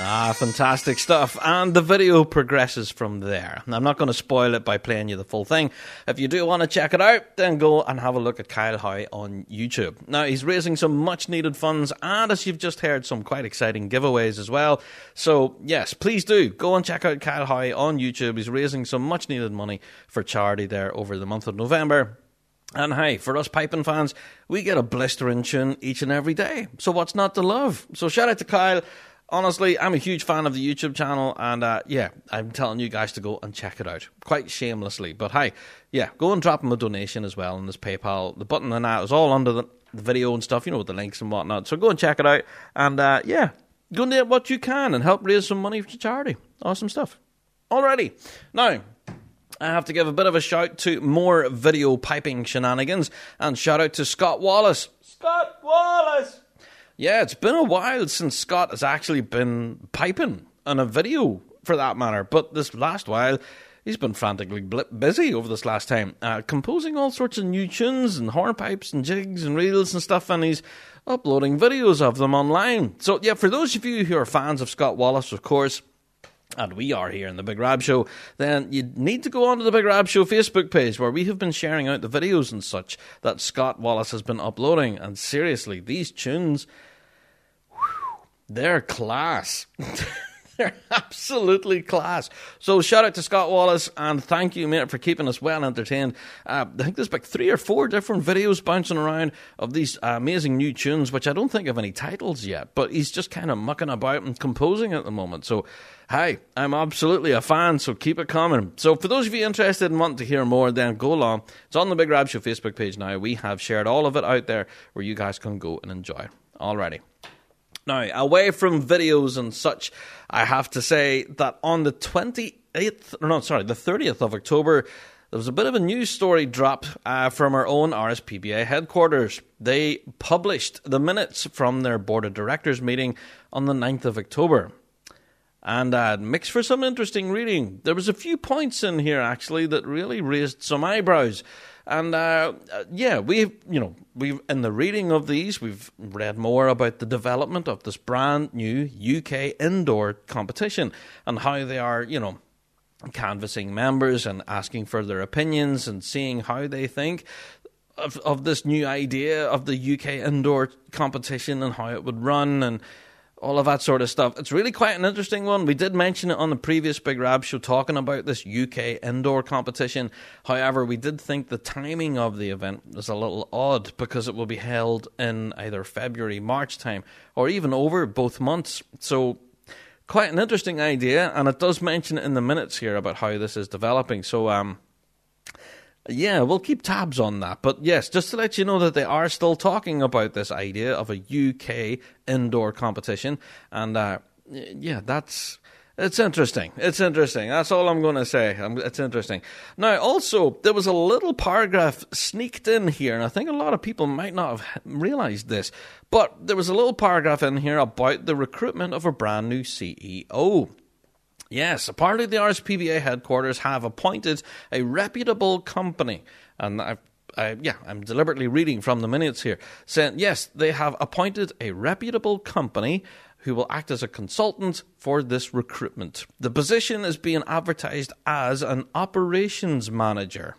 Ah, fantastic stuff. And the video progresses from there. I'm not going to spoil it by playing you the full thing. If you do want to check it out, then go and have a look at Kyle Howie on YouTube. Now, he's raising some much needed funds, and as you've just heard, some quite exciting giveaways as well. So, yes, please do go and check out Kyle Howie on YouTube. He's raising some much needed money for charity there over the month of November. And hey, for us piping fans, we get a blistering tune each and every day. So what's not to love? So shout out to Kyle. Honestly, I'm a huge fan of the YouTube channel, and uh, yeah, I'm telling you guys to go and check it out. Quite shamelessly. But hey, yeah, go and drop him a donation as well on this PayPal. The button and that is all under the, the video and stuff, you know, with the links and whatnot. So go and check it out. And uh, yeah, go and do what you can and help raise some money for charity. Awesome stuff. Alrighty. Now, I have to give a bit of a shout to more video piping shenanigans and shout out to Scott Wallace. Scott Wallace! Yeah, it's been a while since Scott has actually been piping on a video for that matter, but this last while he's been frantically busy over this last time, uh, composing all sorts of new tunes and hornpipes and jigs and reels and stuff, and he's uploading videos of them online. So, yeah, for those of you who are fans of Scott Wallace, of course, and we are here in the Big Rab Show, then you need to go onto the Big Rab Show Facebook page where we have been sharing out the videos and such that Scott Wallace has been uploading. And seriously, these tunes, they're class. <laughs> they're absolutely class. So shout out to Scott Wallace and thank you, mate, for keeping us well entertained. Uh, I think there's like three or four different videos bouncing around of these uh, amazing new tunes, which I don't think have any titles yet, but he's just kind of mucking about and composing at the moment. So, hi, I'm absolutely a fan, so keep it coming. So for those of you interested and wanting to hear more, then go along. It's on the Big Rab Show Facebook page now. We have shared all of it out there where you guys can go and enjoy. Alrighty. Now, away from videos and such, I have to say that on the 28th, or no, sorry, the 30th of October, there was a bit of a news story dropped uh, from our own RSPBA headquarters. They published the minutes from their board of directors meeting on the 9th of October. And uh, mixed for some interesting reading. There was a few points in here actually that really raised some eyebrows. And uh, yeah, we've you know we've in the reading of these we've read more about the development of this brand new UK indoor competition and how they are you know canvassing members and asking for their opinions and seeing how they think of of this new idea of the UK indoor competition and how it would run and all of that sort of stuff. It's really quite an interesting one. We did mention it on the previous Big Rab show talking about this UK indoor competition. However, we did think the timing of the event was a little odd because it will be held in either February, March time, or even over both months. So, quite an interesting idea, and it does mention it in the minutes here about how this is developing. So, um, Yeah, we'll keep tabs on that. But yes, just to let you know that they are still talking about this idea of a UK indoor competition. And uh, yeah, that's. It's interesting. It's interesting. That's all I'm going to say. It's interesting. Now, also, there was a little paragraph sneaked in here, and I think a lot of people might not have realized this, but there was a little paragraph in here about the recruitment of a brand new CEO. Yes, apparently the RSPBA headquarters have appointed a reputable company, and yeah, I'm deliberately reading from the minutes here, saying yes, they have appointed a reputable company who will act as a consultant for this recruitment. The position is being advertised as an operations manager.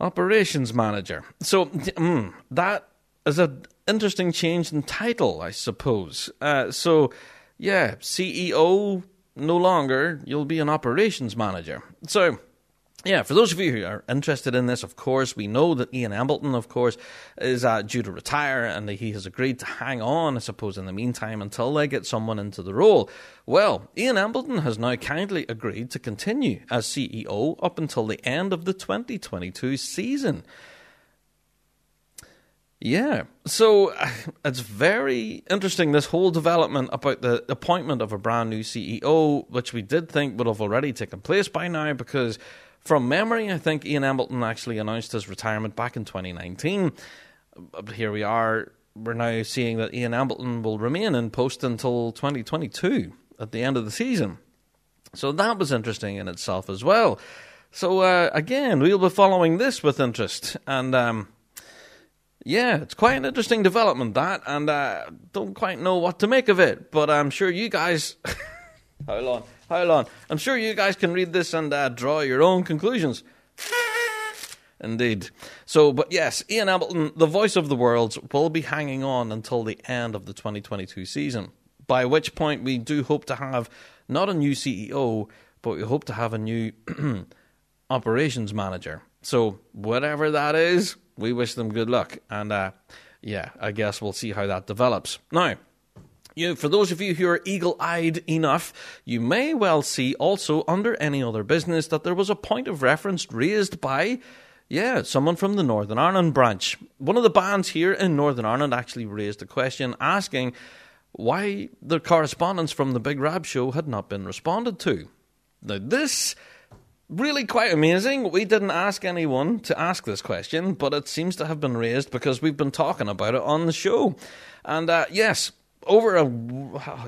Operations manager. So mm, that is an interesting change in title, I suppose. Uh, so, yeah, CEO no longer, you'll be an operations manager. So, yeah, for those of you who are interested in this, of course, we know that Ian Embleton, of course, is uh, due to retire and he has agreed to hang on, I suppose, in the meantime until they get someone into the role. Well, Ian Embleton has now kindly agreed to continue as CEO up until the end of the 2022 season. Yeah, so <sighs> it's very interesting this whole development about the appointment of a brand new CEO, which we did think would have already taken place by now because from memory, I think Ian Embleton actually announced his retirement back in 2019. But here we are. We're now seeing that Ian Embleton will remain in post until 2022 at the end of the season. So that was interesting in itself as well. So uh, again, we'll be following this with interest, and um, yeah, it's quite an interesting development that, and uh, don't quite know what to make of it. But I'm sure you guys, <laughs> hold on, Hold on. I'm sure you guys can read this and uh, draw your own conclusions. <laughs> Indeed. So, but yes, Ian Embleton, the voice of the world, will be hanging on until the end of the 2022 season. By which point, we do hope to have not a new CEO, but we hope to have a new <clears throat> operations manager. So, whatever that is, we wish them good luck. And uh, yeah, I guess we'll see how that develops. Now, you, for those of you who are eagle eyed enough, you may well see also under any other business that there was a point of reference raised by, yeah, someone from the Northern Ireland branch. One of the bands here in Northern Ireland actually raised a question asking why the correspondence from the Big Rab show had not been responded to. Now, this really quite amazing. We didn't ask anyone to ask this question, but it seems to have been raised because we've been talking about it on the show. And uh, yes, over a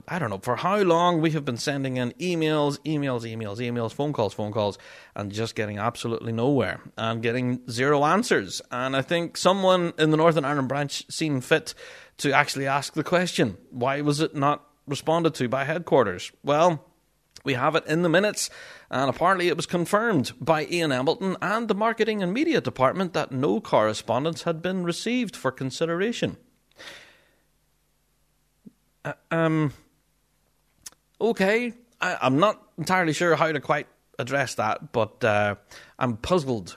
I don't know for how long we have been sending in emails, emails, emails, emails, phone calls, phone calls, and just getting absolutely nowhere and getting zero answers. And I think someone in the Northern Ireland branch seen fit to actually ask the question: Why was it not responded to by headquarters? Well. We have it in the minutes, and apparently it was confirmed by Ian Embleton and the marketing and media department that no correspondence had been received for consideration. Uh, um, okay, I, am not entirely sure how to quite address that, but uh, I'm puzzled.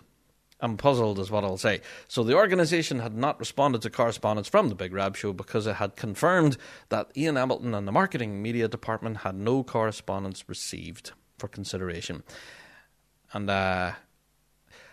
I'm puzzled, is what I'll say. So, the organisation had not responded to correspondence from the Big Rab Show because it had confirmed that Ian Embleton and the marketing media department had no correspondence received for consideration. And, uh,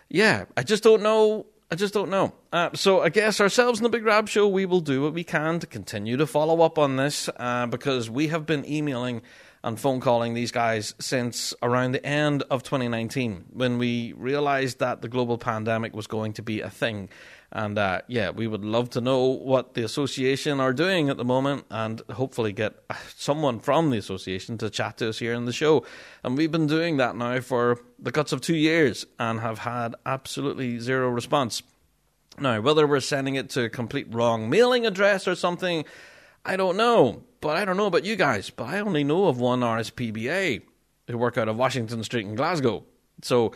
yeah, I just don't know I just don't know. Uh, so I guess ourselves in the Big Rab Show, we will do what we can to continue to follow up on this uh, because we have been emailing and phone calling these guys since around the end of 2019 when we realized that the global pandemic was going to be a thing. And uh, yeah, we would love to know what the association are doing at the moment and hopefully get someone from the association to chat to us here in the show. And we've been doing that now for the guts of two years and have had absolutely zero response. Now, whether we're sending it to a complete wrong mailing address or something, I don't know. But I don't know about you guys, but I only know of one RSPBA who work out of Washington Street in Glasgow. So,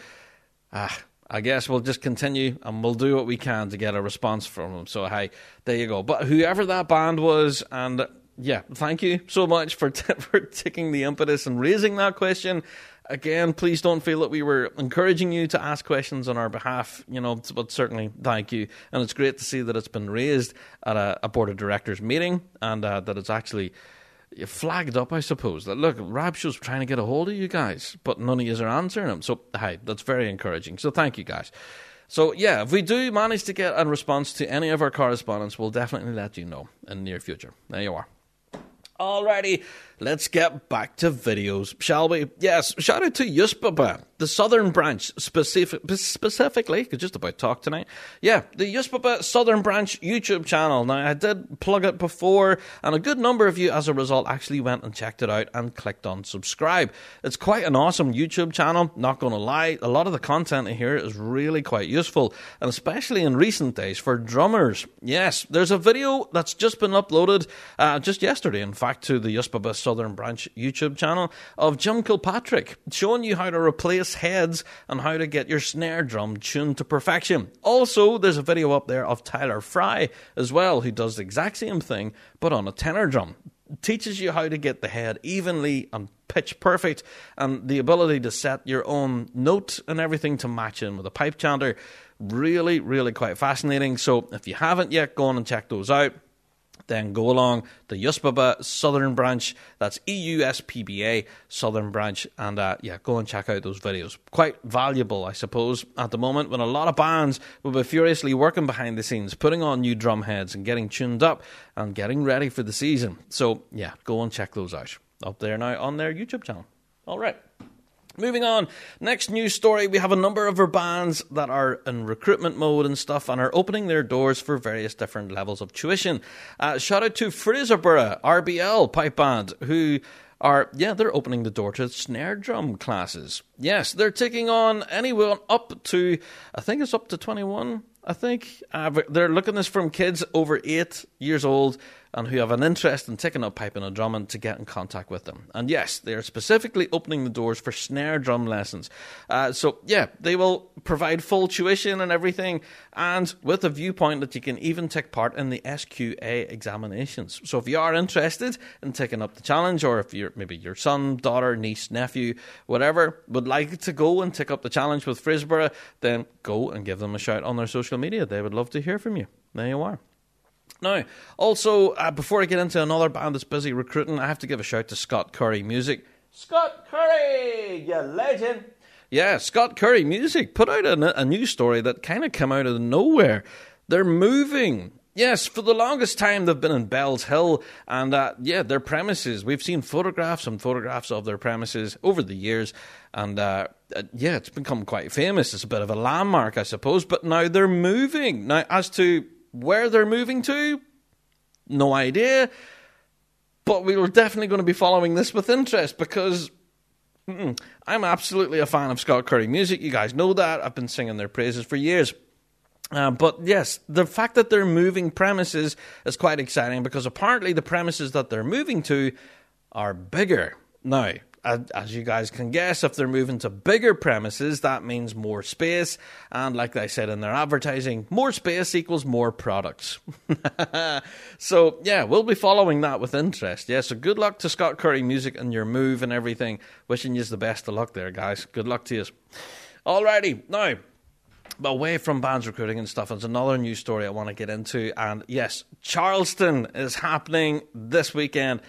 ah, I guess we'll just continue and we'll do what we can to get a response from them. So, hey, there you go. But whoever that band was, and yeah, thank you so much for t- <laughs> for taking the impetus and raising that question. Again, please don't feel that we were encouraging you to ask questions on our behalf, you know, but certainly thank you. And it's great to see that it's been raised at a, a board of directors meeting and uh, that it's actually flagged up, I suppose, that look, Rab Show's trying to get a hold of you guys, but none of you are answering them. So, hi, that's very encouraging. So, thank you guys. So, yeah, if we do manage to get a response to any of our correspondence, we'll definitely let you know in the near future. There you are. Alrighty, let's get back to videos, shall we? Yes, shout out to Yuspaba, the Southern Branch, specific, specifically, could just about talk tonight. Yeah, the Yuspaba Southern Branch YouTube channel. Now, I did plug it before, and a good number of you, as a result, actually went and checked it out and clicked on subscribe. It's quite an awesome YouTube channel, not gonna lie. A lot of the content in here is really quite useful, and especially in recent days for drummers. Yes, there's a video that's just been uploaded uh, just yesterday, in fact, to the Yuspaba Southern Branch YouTube channel of Jim Kilpatrick showing you how to replace heads and how to get your snare drum tuned to perfection. Also, there's a video up there of Tyler Fry as well, who does the exact same thing but on a tenor drum. Teaches you how to get the head evenly and pitch perfect and the ability to set your own note and everything to match in with a pipe chanter. Really, really quite fascinating. So if you haven't yet, go on and check those out then go along the Yuspaba Southern Branch. That's E U S P B A Southern Branch, and uh, yeah, go and check out those videos. Quite valuable, I suppose, at the moment when a lot of bands will be furiously working behind the scenes, putting on new drum heads and getting tuned up and getting ready for the season. So yeah, go and check those out up there now on their YouTube channel. All right. Moving on, next news story. We have a number of our bands that are in recruitment mode and stuff and are opening their doors for various different levels of tuition. Uh, shout out to Fraserburgh RBL Pipe Band, who are, yeah, they're opening the door to snare drum classes. Yes, they're taking on anyone up to, I think it's up to 21. I think uh, they're looking this from kids over eight years old and who have an interest in taking up piping and drumming to get in contact with them. And yes, they are specifically opening the doors for snare drum lessons. Uh, so yeah, they will provide full tuition and everything, and with a viewpoint that you can even take part in the SQA examinations. So if you are interested in taking up the challenge, or if you're maybe your son, daughter, niece, nephew, whatever, would like to go and take up the challenge with Fraserburgh, then go and give them a shout on their social media. They would love to hear from you. There you are. Now, also, uh, before I get into another band that's busy recruiting, I have to give a shout to Scott Curry Music. Scott Curry, you legend! Yeah, Scott Curry Music put out a, a new story that kind of came out of nowhere. They're moving. Yes, for the longest time they've been in Bellshill, and uh, yeah, their premises. We've seen photographs and photographs of their premises over the years, and uh, uh, yeah, it's become quite famous. It's a bit of a landmark, I suppose. But now they're moving. Now, as to where they're moving to, no idea. But we are definitely going to be following this with interest because I'm absolutely a fan of Scott Curry music. You guys know that. I've been singing their praises for years. Uh, but yes, the fact that they're moving premises is quite exciting because apparently the premises that they're moving to are bigger. Now, as you guys can guess, if they're moving to bigger premises, that means more space. And like I said in their advertising, more space equals more products. <laughs> so, yeah, we'll be following that with interest. Yeah, so good luck to Scott Curry Music and your move and everything. Wishing you the best of luck there, guys. Good luck to you. Alrighty, now, away from bands recruiting and stuff, there's another news story I want to get into. And yes, Charleston is happening this weekend.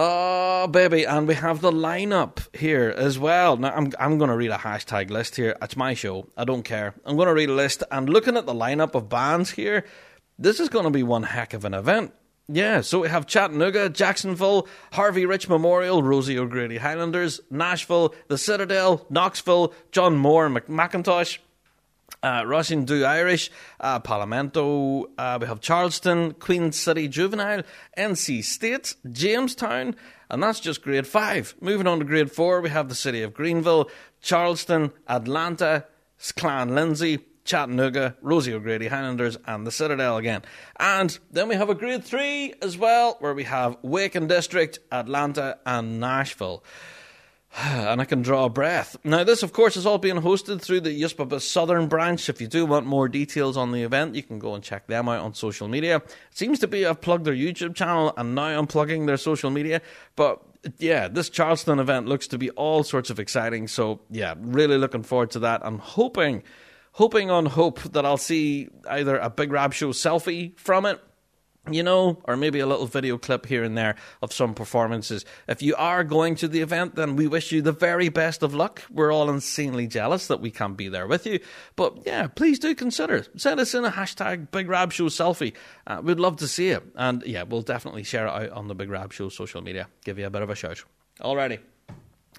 Oh, baby, and we have the lineup here as well. Now, I'm I'm going to read a hashtag list here. It's my show. I don't care. I'm going to read a list, and looking at the lineup of bands here, this is going to be one heck of an event. Yeah, so we have Chattanooga, Jacksonville, Harvey Rich Memorial, Rosie O'Grady Highlanders, Nashville, The Citadel, Knoxville, John Moore, McIntosh, uh, Russian Do Irish, uh, uh, we have Charleston, Queen City Juvenile, NC State, Jamestown, and that's just grade 5. Moving on to grade 4, we have the city of Greenville, Charleston, Atlanta, Clan Lindsay, Chattanooga, Rosie O'Grady Highlanders, and the Citadel again. And then we have a grade 3 as well, where we have Waken District, Atlanta, and Nashville. <sighs> and I can draw a breath. Now, this, of course, is all being hosted through the Yuspaba Southern branch. If you do want more details on the event, you can go and check them out on social media. It seems to be I've plugged their YouTube channel, and now I'm plugging their social media. But yeah, this Charleston event looks to be all sorts of exciting. So yeah, really looking forward to that. I'm hoping, hoping on hope that I'll see either a Big Rab Show selfie from it you know, or maybe a little video clip here and there of some performances. If you are going to the event, then we wish you the very best of luck. We're all insanely jealous that we can't be there with you. But yeah, please do consider. Send us in a hashtag Big Rab Show selfie. Uh, we'd love to see it. And yeah, we'll definitely share it out on the Big Rab Show social media. Give you a bit of a shout. Alrighty.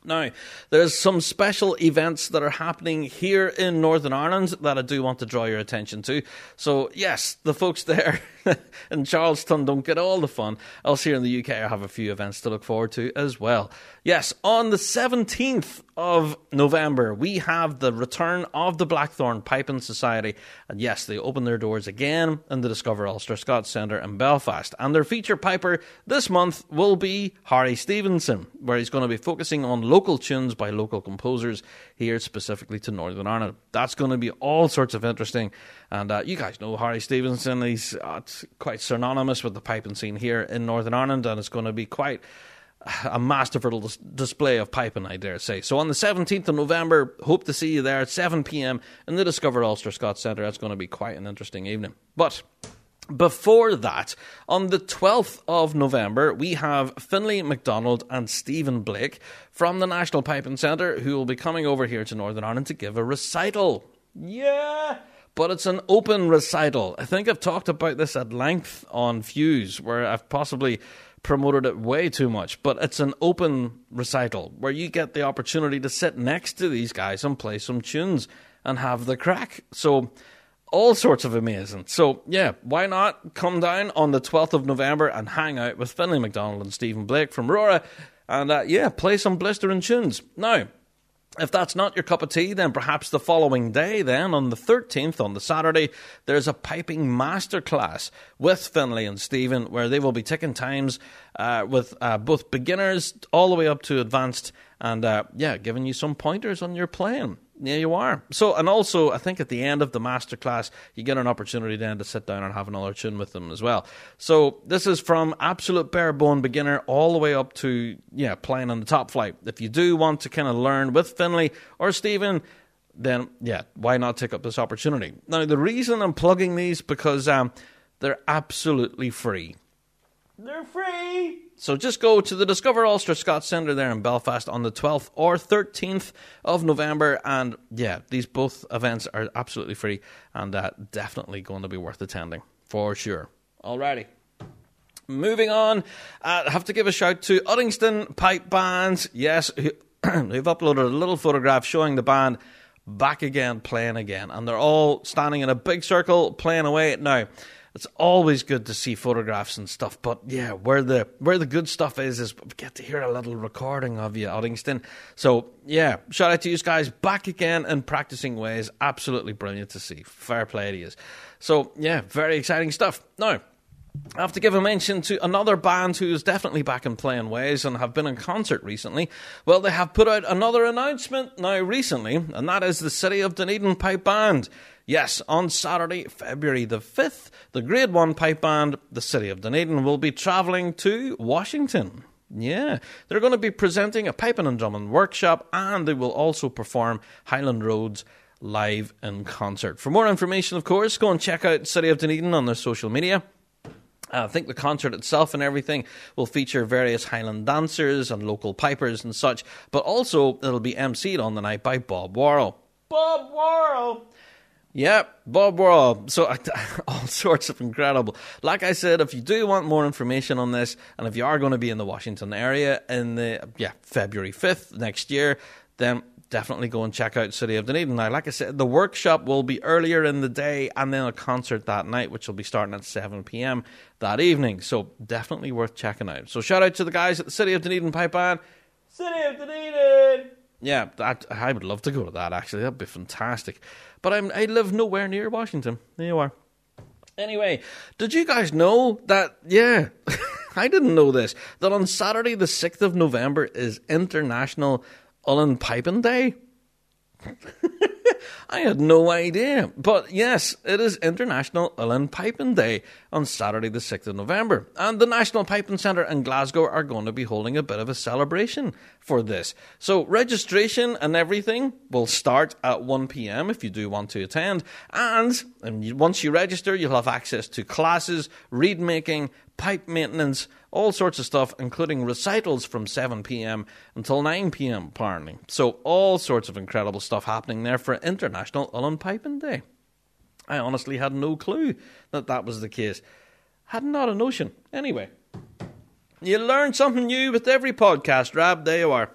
Now, there's some special events that are happening here in Northern Ireland that I do want to draw your attention to. So, yes, the folks there <laughs> in Charleston don't get all the fun. Us here in the UK I have a few events to look forward to as well. Yes, on the 17th of November, we have the return of the Blackthorn Piping Society. And yes, they open their doors again in the Discover Ulster Scots Centre in Belfast. And their feature piper this month will be Harry Stevenson, where he's going to be focusing on local tunes by local composers here specifically to Northern Ireland. That's going to be all sorts of interesting. And uh, you guys know Harry Stevenson, he's uh, quite synonymous with the piping scene here in Northern Ireland, and it's going to be quite a masterful dis- display of piping, I dare say. So on the 17th of November, hope to see you there at 7 pm in the Discover Ulster Scots Centre. That's going to be quite an interesting evening. But before that, on the 12th of November, we have Finlay MacDonald and Stephen Blake from the National Piping Centre who will be coming over here to Northern Ireland to give a recital. Yeah! But it's an open recital. I think I've talked about this at length on Fuse, where I've possibly promoted it way too much. But it's an open recital where you get the opportunity to sit next to these guys and play some tunes and have the crack. So all sorts of amazing. So, yeah, why not come down on the 12th of November and hang out with Finlay McDonald and Stephen Blake from Rura and, uh, yeah, play some blistering tunes. Now, if that's not your cup of tea, then perhaps the following day, then on the 13th, on the Saturday, there's a piping masterclass with Finlay and Stephen where they will be taking times uh, with uh, both beginners all the way up to advanced and, uh, yeah, giving you some pointers on your playing. Yeah, you are. So, and also, I think at the end of the masterclass, you get an opportunity then to sit down and have another tune with them as well. So, this is from absolute bare bone beginner all the way up to, yeah, playing on the top flight. If you do want to kind of learn with Finlay or Stephen, then yeah, why not take up this opportunity? Now, the reason I'm plugging these because um, they're absolutely free. They're free. So just go to the Discover Ulster Scots Centre there in Belfast on the 12th or 13th of November. And yeah, these both events are absolutely free and uh, definitely going to be worth attending for sure. Alrighty. Moving on, uh, I have to give a shout to Uddingston Pipe Bands. Yes, who've <clears throat> uploaded a little photograph showing the band back again, playing again. And they're all standing in a big circle, playing away. Now, it's always good to see photographs and stuff. But yeah, where the where the good stuff is is we get to hear a little recording of you, Uddingston. So yeah, shout out to you guys back again in practicing ways. Absolutely brilliant to see. Fair play to you. So yeah, very exciting stuff. Now. I have to give a mention to another band who is definitely back in playing ways and have been in concert recently. Well, they have put out another announcement now recently, and that is the City of Dunedin Pipe Band. Yes, on Saturday, February the 5th, the Grade 1 Pipe Band, the City of Dunedin, will be travelling to Washington. Yeah, they're going to be presenting a piping and drumming workshop and they will also perform Highland Roads live in concert. For more information, of course, go and check out City of Dunedin on their social media. I think the concert itself and everything will feature various Highland dancers and local pipers and such, but also it'll be emceed on the night by Bob Worrall. Bob Worrall! Yep, Bob Worrall. So <laughs> all sorts of incredible. Like I said, if you do want more information on this, and if you are going to be in the Washington area in the yeah February fifth next year, then definitely go and check out City of Dunedin. Now, like I said, the workshop will be earlier in the day and then a concert that night, which will be starting at 7 p.m. that evening. So, definitely worth checking out. So, shout out to the guys at the City of Dunedin Pipe Band. City of Dunedin! Yeah, that, I would love to go to that, actually. That'd be fantastic. But I'm, I live nowhere near Washington. There you are. Anyway, did you guys know that? Yeah, <laughs> I didn't know this. That on Saturday, the 6th of November, is International Uilleann Piping Day. <laughs> I had no idea. But yes, it is International Uilleann Piping Day on Saturday, the 6th of November. And the National Piping Centre in Glasgow are going to be holding a bit of a celebration for this. So registration and everything will start at 1 pm if you do want to attend. And, and once you register, you'll have access to classes, reed making, pipe maintenance, all sorts of stuff, including recitals from 7 pm until 9 pm, apparently. So, all sorts of incredible stuff happening there for International Uilleann Piping Day. I honestly had no clue that that was the case. Had not a notion. Anyway, you learn something new with every podcast, Rab. There you are.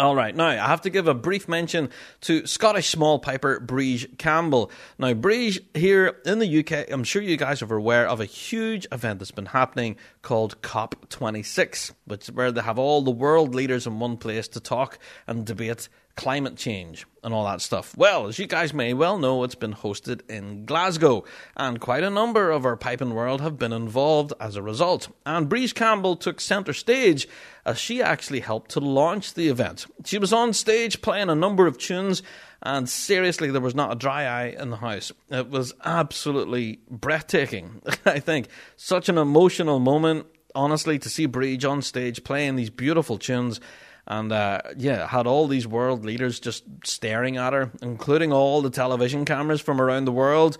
All right, now I have to give a brief mention to Scottish small piper Breege Campbell. Now, Breege here in the UK, I'm sure you guys are aware of a huge event that's been happening called COP26, which is where they have all the world leaders in one place to talk and debate climate change and all that stuff. Well, as you guys may well know, it's been hosted in Glasgow, and quite a number of our piping world have been involved as a result. And Breege Campbell took centre stage as she actually helped to launch the event. She was on stage playing a number of tunes, and seriously, there was not a dry eye in the house. It was absolutely breathtaking, <laughs> I think. Such an emotional moment, honestly, to see Breege on stage playing these beautiful tunes and uh, yeah, had all these world leaders just staring at her, including all the television cameras from around the world.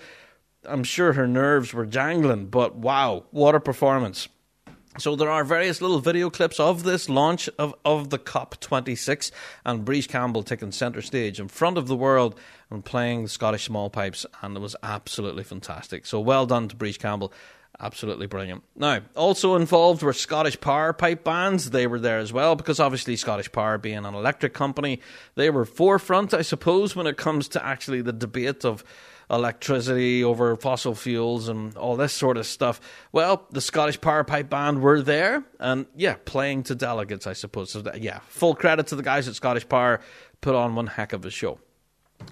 I'm sure her nerves were jangling, but wow, what a performance! So there are various little video clips of this launch of, of the COP26 and Breege Campbell taking centre stage in front of the world and playing the Scottish small pipes, and it was absolutely fantastic. So well done to Breege Campbell. Absolutely brilliant. Now, also involved were Scottish Power pipe bands. They were there as well because obviously Scottish Power being an electric company, they were forefront, I suppose, when it comes to actually the debate of electricity over fossil fuels and all this sort of stuff. Well, the Scottish Power Pipe Band were there and, yeah, playing to delegates, I suppose. So, that, yeah, full credit to the guys at Scottish Power, put on one heck of a show.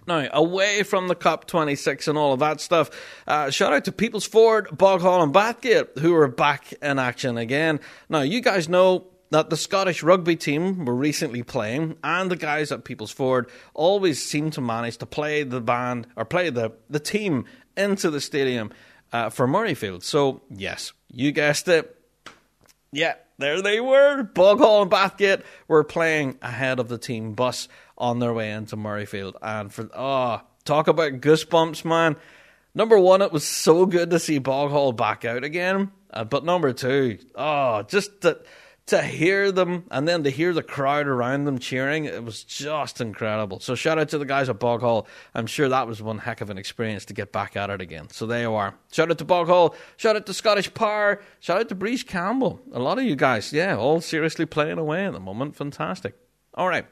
Now, away from the COP26 and all of that stuff, uh, shout out to People's Ford, Boghall, and Bathgate, who are back in action again. Now, you guys know that the Scottish rugby team were recently playing, and the guys at People's Ford always seem to manage to play the band or play the, the team into the stadium uh, for Murrayfield. So, yes, you guessed it. Yeah, there they were. Boghall and Bathgate were playing ahead of the team bus on their way into Murrayfield. And for, oh, talk about goosebumps, man. Number one, it was so good to see Boghall back out again. Uh, but number two, oh, just to, to hear them and then to hear the crowd around them cheering, it was just incredible. So shout out to the guys at Boghall. I'm sure that was one heck of an experience to get back at it again. So there you are. Shout out to Boghall. Shout out to Scottish Power. Shout out to Breege Campbell. A lot of you guys, yeah, all seriously playing away at the moment. Fantastic. All right.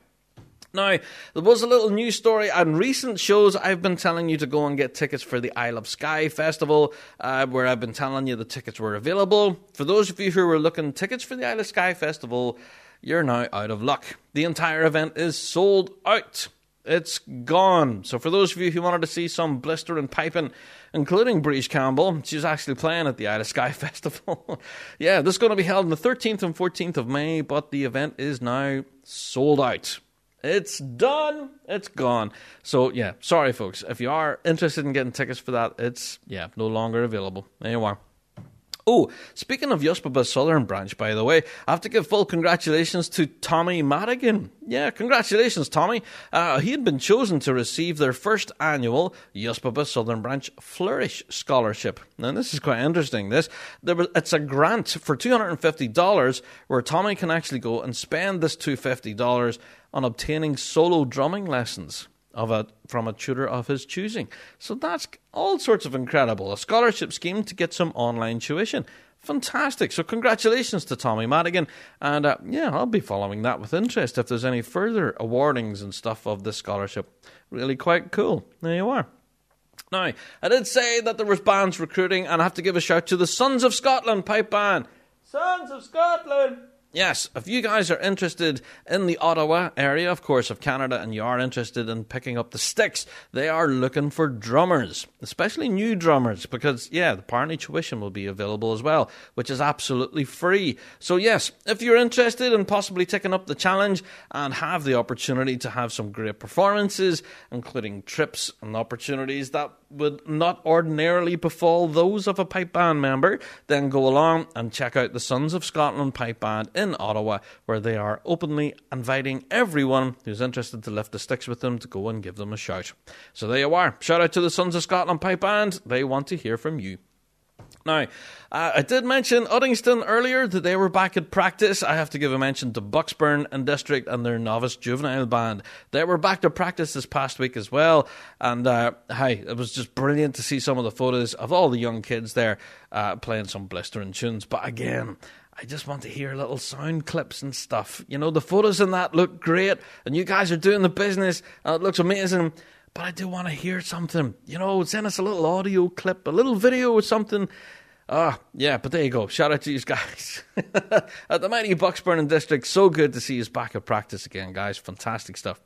Now, there was a little news story on recent shows. I've been telling you to go and get tickets for the Isle of Skye Festival, uh, where I've been telling you the tickets were available. For those of you who were looking tickets for the Isle of Skye Festival, you're now out of luck. The entire event is sold out. It's gone. So, for those of you who wanted to see some blistering piping, including Breege Campbell, she's actually playing at the Isle of Skye <laughs> Festival. yeah, this is going to be held on the 13th and 14th of May, but the event is now sold out. It's done. It's gone. So yeah, sorry folks. If you are interested in getting tickets for that, it's yeah, no longer available. Are. Oh, speaking of USPPA Southern Branch, by the way, I have to give full congratulations to Tommy Madigan. Yeah, congratulations, Tommy. Uh, he had been chosen to receive their first annual USPPA Southern Branch Flourish Scholarship. Now, this is quite interesting. This there was, It's a grant for $250 where Tommy can actually go and spend this $250 on obtaining solo drumming lessons of a from a tutor of his choosing. So that's all sorts of incredible. A scholarship scheme to get some online tuition. Fantastic. So congratulations to Tommy Madigan. And uh, yeah, I'll be following that with interest if there's any further awardings and stuff of this scholarship. Really quite cool. There you are. Now, I did say that there was bands recruiting, and I have to give a shout to the Sons of Scotland pipe band. Sons of Scotland! Yes, if you guys are interested in the Ottawa area, of course, of Canada, and you are interested in picking up the sticks, they are looking for drummers, especially new drummers, because, yeah, the apparently tuition will be available as well, which is absolutely free. So, yes, if you're interested in possibly taking up the challenge and have the opportunity to have some great performances, including trips and opportunities that would not ordinarily befall those of a pipe band member, then go along and check out the Sons of Scotland Pipe Band in Ottawa, where they are openly inviting everyone who's interested to lift the sticks with them to go and give them a shout. So there you are. Shout out to the Sons of Scotland Pipe Band. They want to hear from you. Now, uh, I did mention Uddingston earlier that they were back at practice. I have to give a mention to Bucksburn and District and their novice juvenile band. They were back to practice this past week as well. And uh, hey, it was just brilliant to see some of the photos of all the young kids there uh, playing some blistering tunes. But again, I just want to hear little sound clips and stuff. You know, the photos in that look great, and you guys are doing the business, and it looks amazing. But I do want to hear something. You know, send us a little audio clip, a little video or something. Ah, yeah, but there you go. Shout out to you guys <laughs> at the mighty Bucksburn and District. So good to see you back at practice again, guys. Fantastic stuff.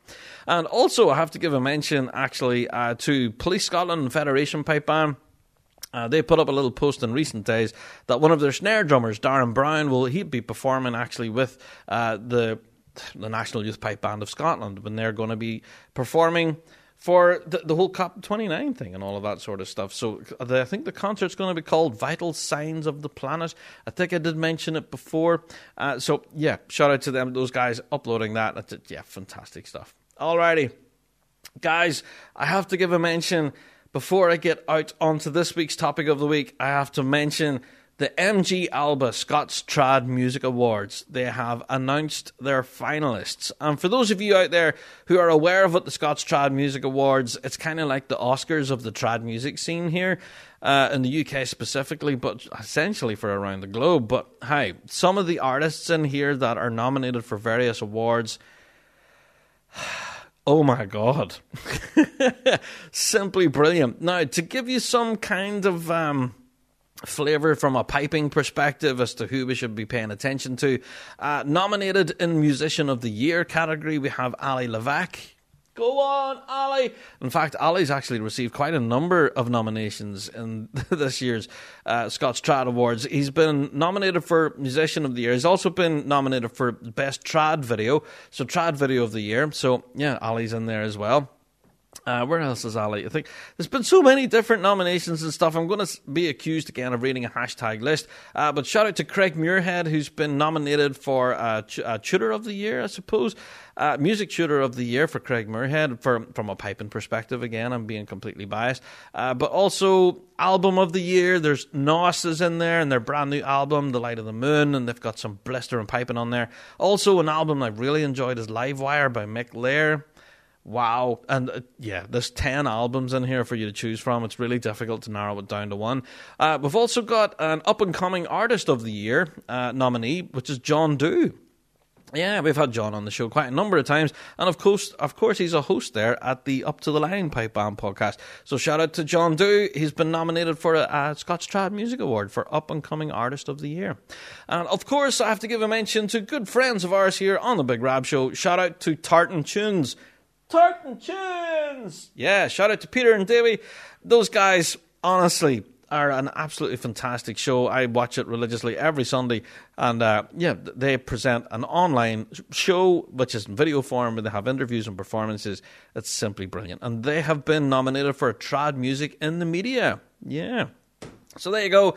And also, I have to give a mention actually uh, to Police Scotland Federation Pipe Band. Uh, they put up a little post in recent days that one of their snare drummers, Darren Brown, will he be performing actually with uh, the the National Youth Pipe Band of Scotland when they're going to be performing for the, the whole COP29 thing and all of that sort of stuff. So the, I think the concert's going to be called Vital Signs of the Planet. I think I did mention it before. Uh, so yeah, shout out to them, those guys uploading that. That's, yeah, fantastic stuff. Alrighty, guys, I have to give a mention before I get out onto this week's topic of the week. I have to mention the MG Alba Scots Trad Music Awards. They have announced their finalists. And for those of you out there who are aware of what the Scots Trad Music Awards, it's kind of like the Oscars of the trad music scene here. Uh, in the UK specifically, but essentially for around the globe. But hey, some of the artists in here that are nominated for various awards, oh my god, <laughs> simply brilliant. Now, to give you some kind of um, flavour from a piping perspective as to who we should be paying attention to. Uh, nominated in Musician of the Year category, we have Ali Levack. Go on, Ali! In fact, Ali's actually received quite a number of nominations in <laughs> this year's uh, Scots Trad Awards. He's been nominated for Musician of the Year. He's also been nominated for Best Trad Video, so Trad Video of the Year. So, yeah, Ali's in there as well. Uh, where else is Ali? I think there's been so many different nominations and stuff. I'm going to be accused again of reading a hashtag list. Uh, but shout out to Craig Muirhead, who's been nominated for uh, ch- uh, Tutor of the Year, I suppose. Uh, music Tutor of the Year for Craig Muirhead, for, from a piping perspective. Again, I'm being completely biased. Uh, but also Album of the Year. There's Nos is in there, and their brand new album, The Light of the Moon, and they've got some blister and piping on there. Also, an album I really enjoyed is Livewire by Mick Lair. Wow. And uh, yeah, there's 10 albums in here for you to choose from. It's really difficult to narrow it down to one. Uh, we've also got an up and coming Artist of the Year uh, nominee, which is John Dew. Yeah, we've had John on the show quite a number of times, and of course, of course, he's a host there at the Up to the Line Pipe Band podcast. So shout out to John Dew. He's been nominated for a, a Scots Trad Music Award for Up and Coming Artist of the Year, and of course, I have to give a mention to good friends of ours here on the Big Rab Show. Shout out to Tartan Tunes. Tartan Tunes! Yeah, shout out to Peter and Davey. Those guys, honestly, are an absolutely fantastic show. I watch it religiously every Sunday, and uh, yeah, they present an online show which is in video form, where they have interviews and performances. It's simply brilliant, and they have been nominated for trad music in the media. Yeah, so there you go.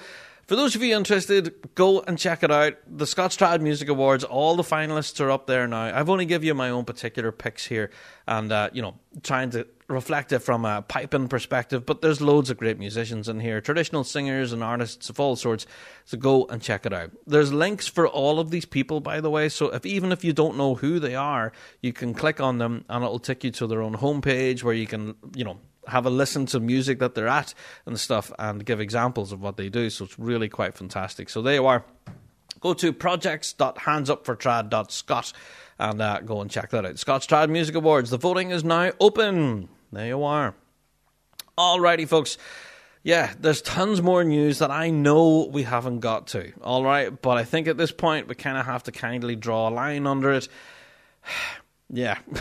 For those of you interested, go and check it out. The Scots Trad Music Awards, all the finalists are up there now. I've only given you my own particular picks here, and uh, you know, trying to reflect it from a piping perspective. But there's loads of great musicians in here, traditional singers and artists of all sorts. So go and check it out. There's links for all of these people, by the way. So if even if you don't know who they are, you can click on them, and it'll take you to their own homepage where you can, you know, have a listen to music that they're at and stuff and give examples of what they do. So it's really quite fantastic. So there you are. Go to projects.handsupfortrad.scot and uh, go and check that out. Scots Trad Music Awards. The voting is now open. There you are. Alrighty, folks. yeah, there's tons more news that I know we haven't got to. All right, but I think at this point we kind of have to kindly draw a line under it. <sighs> yeah. <laughs>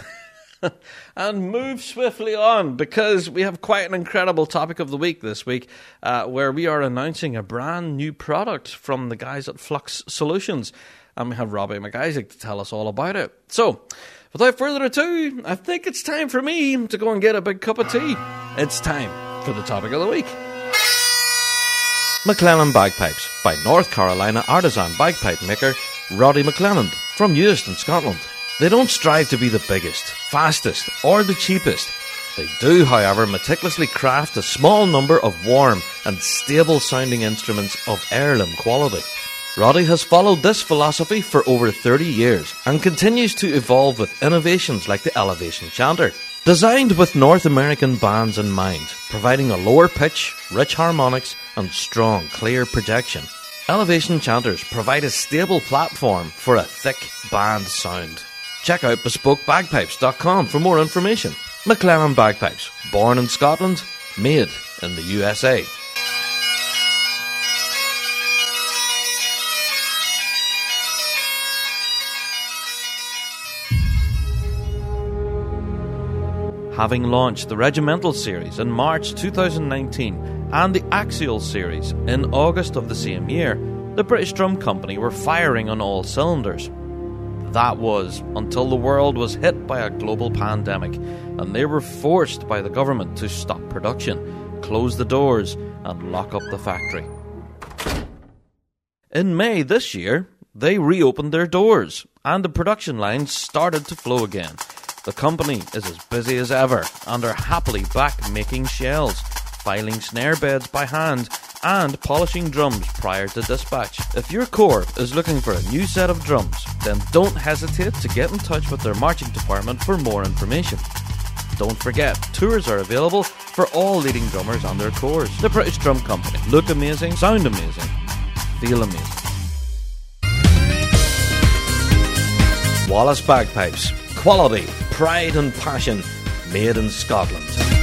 <laughs> and move swiftly on because we have quite an incredible topic of the week this week uh, where we are announcing a brand new product from the guys at Flux Solutions. And we have Robbie MacIsaac to tell us all about it. So, without further ado, I think it's time for me to go and get a big cup of tea. It's time for the topic of the week. McLellan Bagpipes by North Carolina artisan bagpipe maker Roddy McLellan from Euston, Scotland. They don't strive to be the biggest, fastest, or the cheapest. They do, however, meticulously craft a small number of warm and stable sounding instruments of heirloom quality. Roddy has followed this philosophy for over 30 years and continues to evolve with innovations like the Elevation Chanter. Designed with North American bands in mind, providing a lower pitch, rich harmonics, and strong, clear projection, Elevation Chanters provide a stable platform for a thick band sound. Check out bespokebagpipes.com for more information. McLaren Bagpipes, born in Scotland, made in the USA. Having launched the Regimental series in March 2019 and the Axial series in August of the same year, the British Drum Company were firing on all cylinders. That was until the world was hit by a global pandemic and they were forced by the government to stop production, close the doors, and lock up the factory. In May this year, they reopened their doors and the production lines started to flow again. The company is as busy as ever and are happily back making shells, filing snare beds by hand, and polishing drums prior to dispatch. If your corps is looking for a new set of drums, then don't hesitate to get in touch with their marching department for more information. Don't forget, tours are available for all leading drummers and their corps. The British Drum Company. Look amazing, sound amazing, feel amazing. Wallace Bagpipes. Quality, pride, and passion made in Scotland.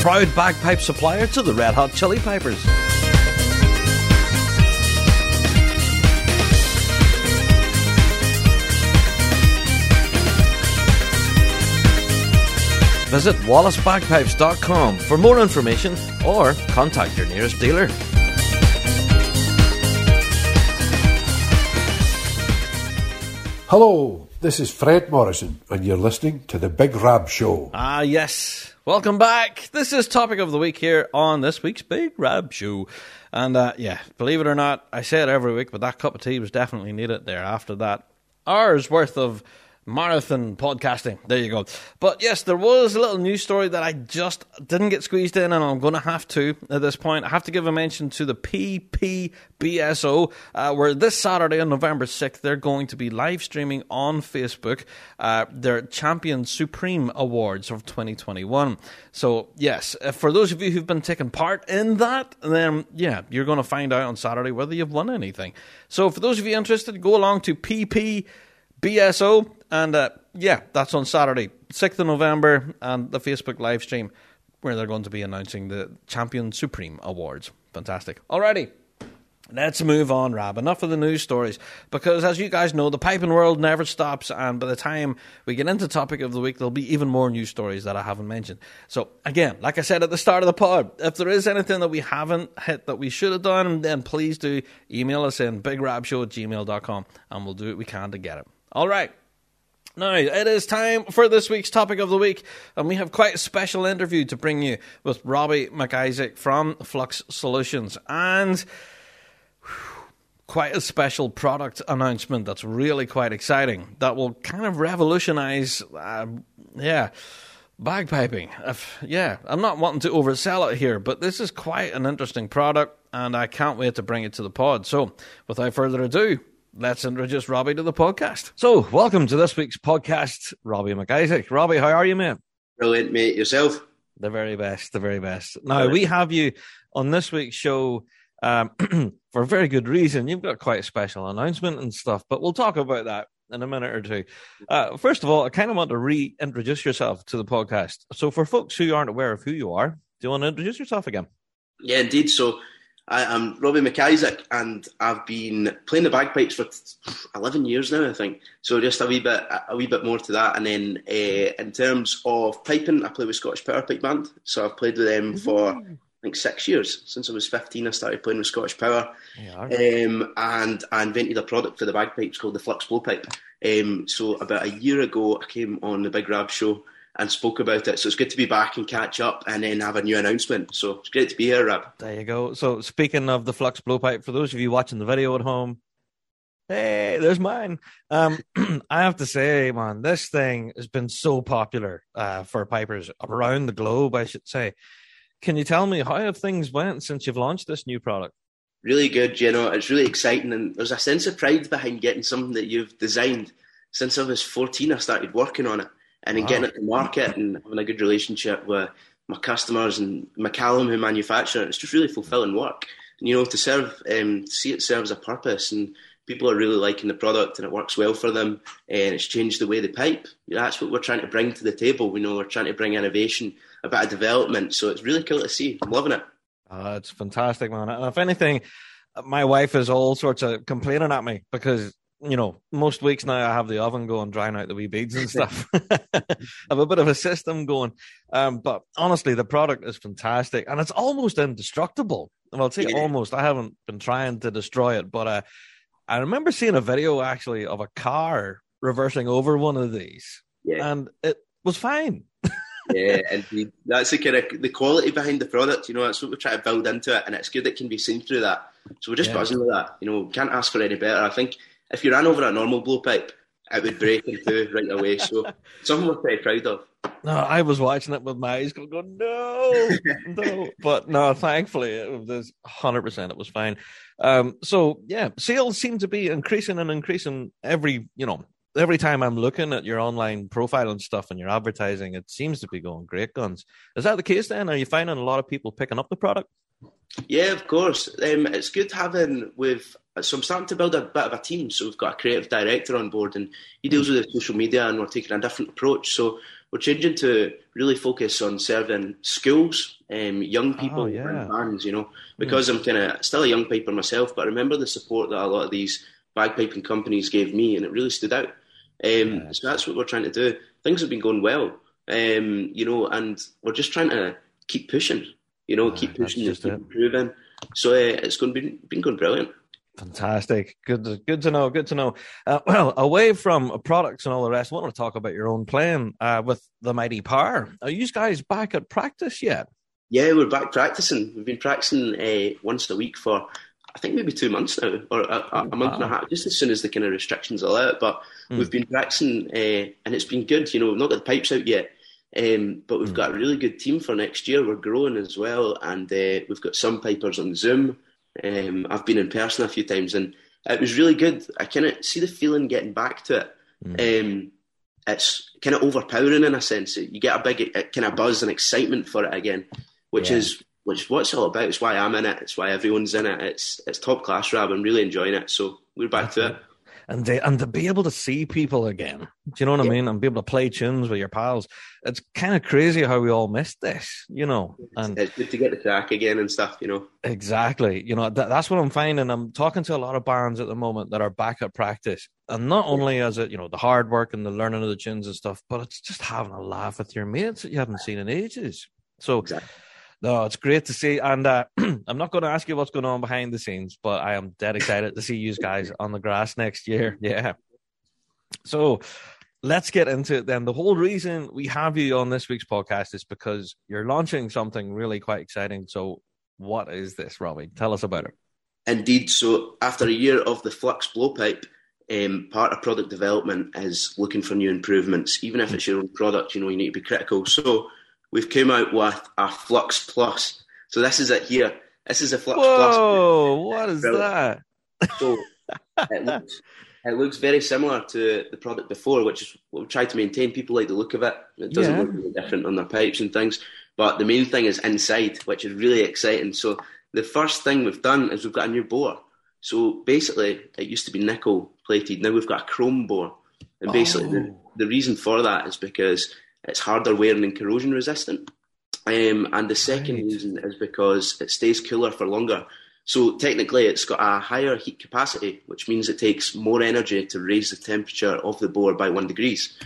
Proud bagpipe supplier to the Red Hot Chili Pipers. Visit wallacebagpipes.com for more information or contact your nearest dealer. Hello, this is Fred Morrison, and you're listening to The Big Rab Show. Ah, yes. Welcome back. This is topic of the week here on this week's Big Rab Show. And uh, yeah, believe it or not, I say it every week, but that cup of tea was definitely needed there after that hours worth of marathon podcasting. There you go. But yes, there was a little news story that I just didn't get squeezed in, and I'm going to have to at this point. I have to give a mention to the PPBSO, uh, where this Saturday on November 6th, they're going to be live streaming on Facebook uh, their Champion Supreme Awards of 2021. So, yes, for those of you who've been taking part in that, then yeah, you're going to find out on Saturday whether you've won anything. So, for those of you interested, go along to PP. BSO, and uh, yeah, that's on Saturday, 6th of November, and the Facebook live stream where they're going to be announcing the Champion Supreme Awards. Fantastic. Alrighty. Let's move on, Rab. Enough of the news stories. Because as you guys know, the piping world never stops, and by the time we get into topic of the week, there'll be even more news stories that I haven't mentioned. So, again, like I said at the start of the pod, if there is anything that we haven't hit that we should have done, then please do email us in bigrabshow at gmail.com, and we'll do what we can to get it. All right. Now, it is time for this week's topic of the week, and we have quite a special interview to bring you with Robbie MacIsaac from Flux Solutions. And quite a special product announcement that's really quite exciting that will kind of revolutionize, uh, yeah, bagpiping. If, yeah, I'm not wanting to oversell it here, but this is quite an interesting product, and I can't wait to bring it to the pod. So, without further ado, let's introduce Robbie to the podcast. So, welcome to this week's podcast, Robbie MacIsaac. Robbie, how are you, mate? Brilliant, mate. Yourself? The very best, the very best. Now, we have you on this week's show um, <clears throat> for a very good reason. You've got quite a special announcement and stuff, but we'll talk about that in a minute or two. Uh, first of all, I kind of want to reintroduce yourself to the podcast. So, for folks who aren't aware of who you are, Do you want to introduce yourself again? Yeah, indeed. So I, I'm Robbie MacIsaac, and I've been playing the bagpipes for 11 years now, I think. So just a wee bit, a wee bit more to that. And then uh, in terms of piping, I play with Scottish Power Pipe Band. So I've played with them for I think six years. Since I was 15, I started playing with Scottish Power. Yeah. Um, and I invented a product for the bagpipes called the Flux Blowpipe. Um, so about a year ago, I came on the Big Rab show and spoke about it. So it's good to be back and catch up and then have a new announcement. So it's great to be here, Rab. There you go. So speaking of the flux blowpipe, for those of you watching the video at home, hey, there's mine. Um, <clears throat> I have to say, man, this thing has been so popular uh, for pipers around the globe. I should say. Can you tell me how have things went since you've launched this new product? Really good, you know. It's really exciting, and there's a sense of pride behind getting something that you've designed. Since I was 14, I started working on it, and then Wow. getting it to market and having a good relationship with my customers and McCallum who manufacture it. It's just really fulfilling work, and you know, to serve, um, see it serves a purpose, and people are really liking the product, and it works well for them, and it's changed the way they pipe. That's what we're trying to bring to the table. We know we're trying to bring innovation, a bit of development, so it's really cool to see. I'm loving it. Uh, it's fantastic, man. And if anything, my wife is all sorts of complaining at me because you know most weeks now I have the oven going, drying out the wee beads and stuff. <laughs> <laughs> I have a bit of a system going, um, but honestly, the product is fantastic and it's almost indestructible. Well, I'll say Yeah. almost. I haven't been trying to destroy it, but uh, I remember seeing a video actually of a car reversing over one of these, Yeah. and it was fine. <laughs> yeah, indeed. That's the kind of the quality behind the product. You know, that's what we're trying to build into it, and it's good it can be seen through that. So we're just Yeah. buzzing with that. You know, can't ask for any better. I think if you ran over a normal blowpipe, it would break in two right away. So <laughs> something we're pretty proud of. No, I was watching it with my eyes going, going no, <laughs> no. But no, thankfully, it was hundred percent. It was fine. Um, so yeah, sales seem to be increasing and increasing every, you know, every time I'm looking at your online profile and stuff and your advertising. It seems to be going great guns. Is that the case? Then are you finding a lot of people picking up the product? Yeah, of course. Um, it's good having with. So I'm starting to build a bit of a team. So we've got a creative director on board, and he deals with the social media, and we're taking a different approach. So we're changing to really focus on serving schools, um, young people, Oh, yeah. and bands. You know, because I'm kind of still a young piper myself, but I remember the support that a lot of these bagpiping companies gave me, and it really stood out. Um, So that's what we're trying to do. Things have been going well, um, you know, and we're just trying to keep pushing. You know, keep pushing, just keep it. improving. So uh, it's going to be been going brilliant. Fantastic. Good, to, good to know. Good to know. Uh, <clears throat> well, away from products and all the rest, I want to talk about your own playing uh, with the Mighty Power. Are you guys back at practice yet? Yeah, we're back practicing. We've been practicing uh, once a week for I think maybe two months now, or a, a, a month and a half, just as soon as the kind of restrictions allow it. But we've been practicing, uh, and it's been good. You know, we've not got the pipes out yet, um, but we've got a really good team for next year. We're growing as well, and uh, we've got some pipers on Zoom. Um, I've been in person a few times, and it was really good. I kind of see the feeling getting back to it. Um, it's kind of overpowering in a sense. You get a big kind of buzz and excitement for it again, which Yeah. is which is what it's all about. It's why I'm in it. It's why everyone's in it. It's it's top class Rob. I'm really enjoying it. So we're back to it. And they and to be able to see people again. Do you know what I mean? And be able to play tunes with your pals. It's kind of crazy how we all missed this, you know. And It's good to get the track again and stuff. You know. exactly, you know, that, that's what I'm finding. I'm talking to a lot of bands at the moment that are back at practice, and not only is it you know the hard work and the learning of the tunes and stuff, but it's just having a laugh with your mates that you haven't seen in ages. So. Exactly. No, it's great to see, and uh, <clears throat> I'm not going to ask you what's going on behind the scenes, but I am dead excited to see you guys <laughs> on the grass next year. Yeah. So let's get into it then. The whole reason we have you on this week's podcast is because you're launching something really quite exciting. So, what is this, Robbie? Tell us about it. Indeed. So after a year of the Flux blowpipe, um, part of product development is looking for new improvements. Even if it's your own product, you know you need to be critical. So we've come out with a Flux Plus. So this is it here. This is a Flux Plus. Whoa, what is that? So it looks, it looks very similar to the product before, which is what we try to maintain. People like the look of it. It doesn't Yeah. look really different on their pipes and things. But the main thing is inside, which is really exciting. So the first thing we've done is we've got a new bore. So basically, it used to be nickel plated. Now we've got a chrome bore. And basically, the, Oh. the reason for that is because it's harder wearing and corrosion resistant. Um, and the second Right. reason is because it stays cooler for longer. So technically, it's got a higher heat capacity, which means it takes more energy to raise the temperature of the bore by one degrees.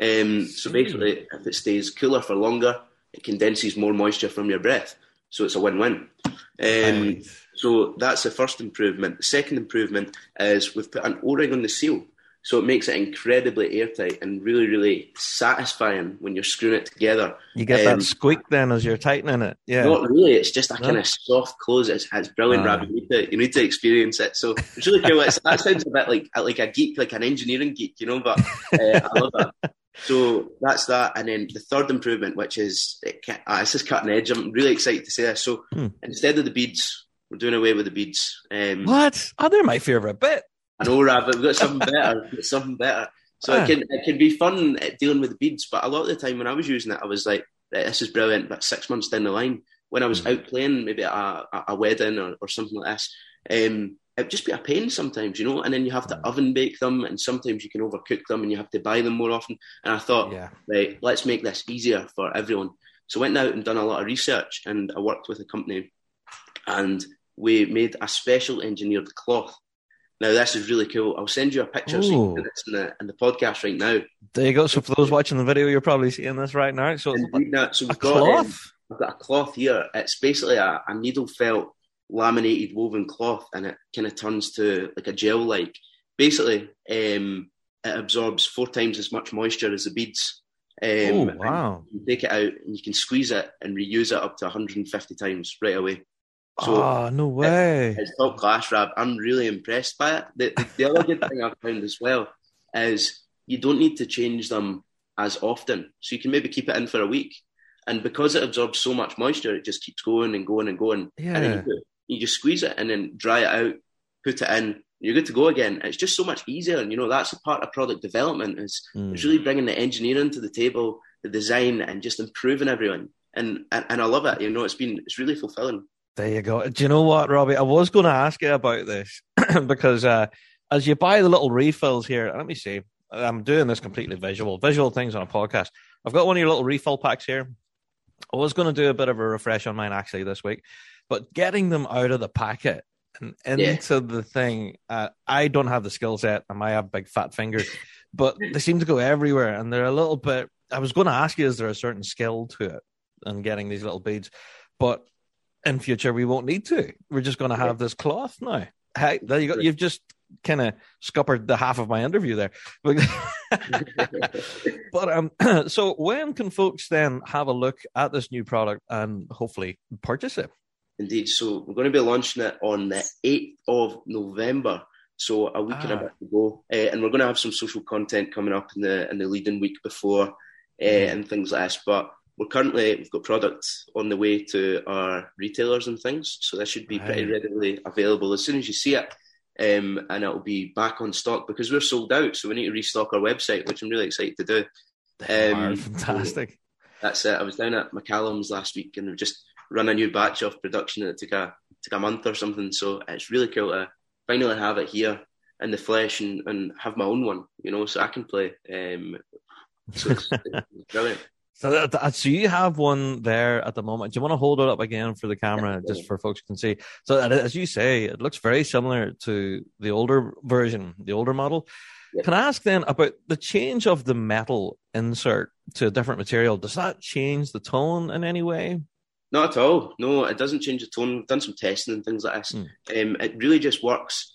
Um, so basically, if it stays cooler for longer, it condenses more moisture from your breath. So it's a win-win. Um, Right. So that's the first improvement. The second improvement is we've put an O-ring on the seal. So it makes it incredibly airtight and really, really satisfying when you're screwing it together. You get Um, that squeak then as you're tightening it. Yeah. Not really. It's just a No. kind of soft close. It's, it's brilliant, Ah. Rob. You need, to, you need to experience it. So it's really cool. It's, that sounds a bit like like a geek, like an engineering geek, you know. But uh, I love that. So that's that. And then the third improvement, which is it ca- ah, this is cutting edge. I'm really excited to say this. So Hmm. instead of the beads, we're doing away with the beads. Um, What? Oh, they're my favourite bit. I know, Rab, we've got something better. Got something better. So Ah. it can it can be fun dealing with beads, but a lot of the time when I was using it, I was like, "Right, "This is brilliant." But six months down the line, when I was out playing, maybe at a, a- a wedding or, or something like this, um, it'd just be a pain sometimes, you know. And then you have to oven bake them, and sometimes you can overcook them, and you have to buy them more often. And I thought, Yeah. right, let's make this easier for everyone. So I went out and done a lot of research, and I worked with a company, and we made a special engineered cloth. Now this is really cool. I'll send you a picture so you can this in the, in the podcast right now. There you go. So for those watching the video, you're probably seeing this right now. So that. So we've got, um. I've got a cloth here. It's basically a, a needle felt laminated woven cloth, and it kind of turns to like a gel like. Basically, um, it absorbs four times as much moisture as the beads. Um, oh wow! You take it out and you can squeeze it and reuse it up to 150 times right away. So oh no way! it's top class, Rab. I'm really impressed by it. The, the, the other good <laughs> thing I've found as well is you don't need to change them as often. So you can maybe keep it in for a week. And because it absorbs so much moisture, it just keeps going and going and going. And then Yeah. you, put, you just squeeze it and then dry it out, put it in. You're good to go again. It's just so much easier. And, you know, that's a part of product development is Mm. it's really bringing the engineering to the table, the design, and just improving everyone. And, and, and I love it. You know, it's been, it's really fulfilling. There you go. Do you know what, Robbie? I was going to ask you about this <clears throat> because uh, as you buy the little refills here, let me see. I'm doing this completely visual, visual things on a podcast. I've got one of your little refill packs here. I was going to do a bit of a refresh on mine actually this week, but getting them out of the packet and Yeah. into the thing, uh, I don't have the skill set. I might have big fat fingers, <laughs> but they seem to go everywhere and they're a little bit. I was going to ask you, is there a certain skill to it and getting these little beads? But in future we won't need to. We're just going to have this cloth now. Hey, there you go. You've just kind of scuppered the half of my interview there. <laughs> But, um, <clears throat> so when can folks then have a look at this new product and hopefully purchase it? Indeed. So we're going to be launching it on the 8th of November. So a week and a Ah. bit to go. Uh, and we're going to have some social content coming up in the in the leading week before uh, Mm-hmm. and things like this. But we're currently, we've got products on the way to our retailers and things. So this should be pretty readily available as soon as you see it. Um, and it'll be back on stock because we're sold out. So we need to restock our website, which I'm really excited to do. Um, fantastic. That's it. I was down at McCallum's last week and we've just run a new batch of production and it took a took a month or something. So it's really cool to finally have it here in the flesh and, and have my own one, you know, so I can play. Um, so it's, it's brilliant. So, that, that- so you have one there at the moment. Do you want to hold it up again for the camera, just for folks can see? So, uh, as you say, it looks very similar to the older version, the older model. Can I ask then about the change of the metal insert to a different material? Does that change the tone in any way? Not at all. No, it doesn't change the tone. We've done some testing and things like this. Mm. Um, it really just works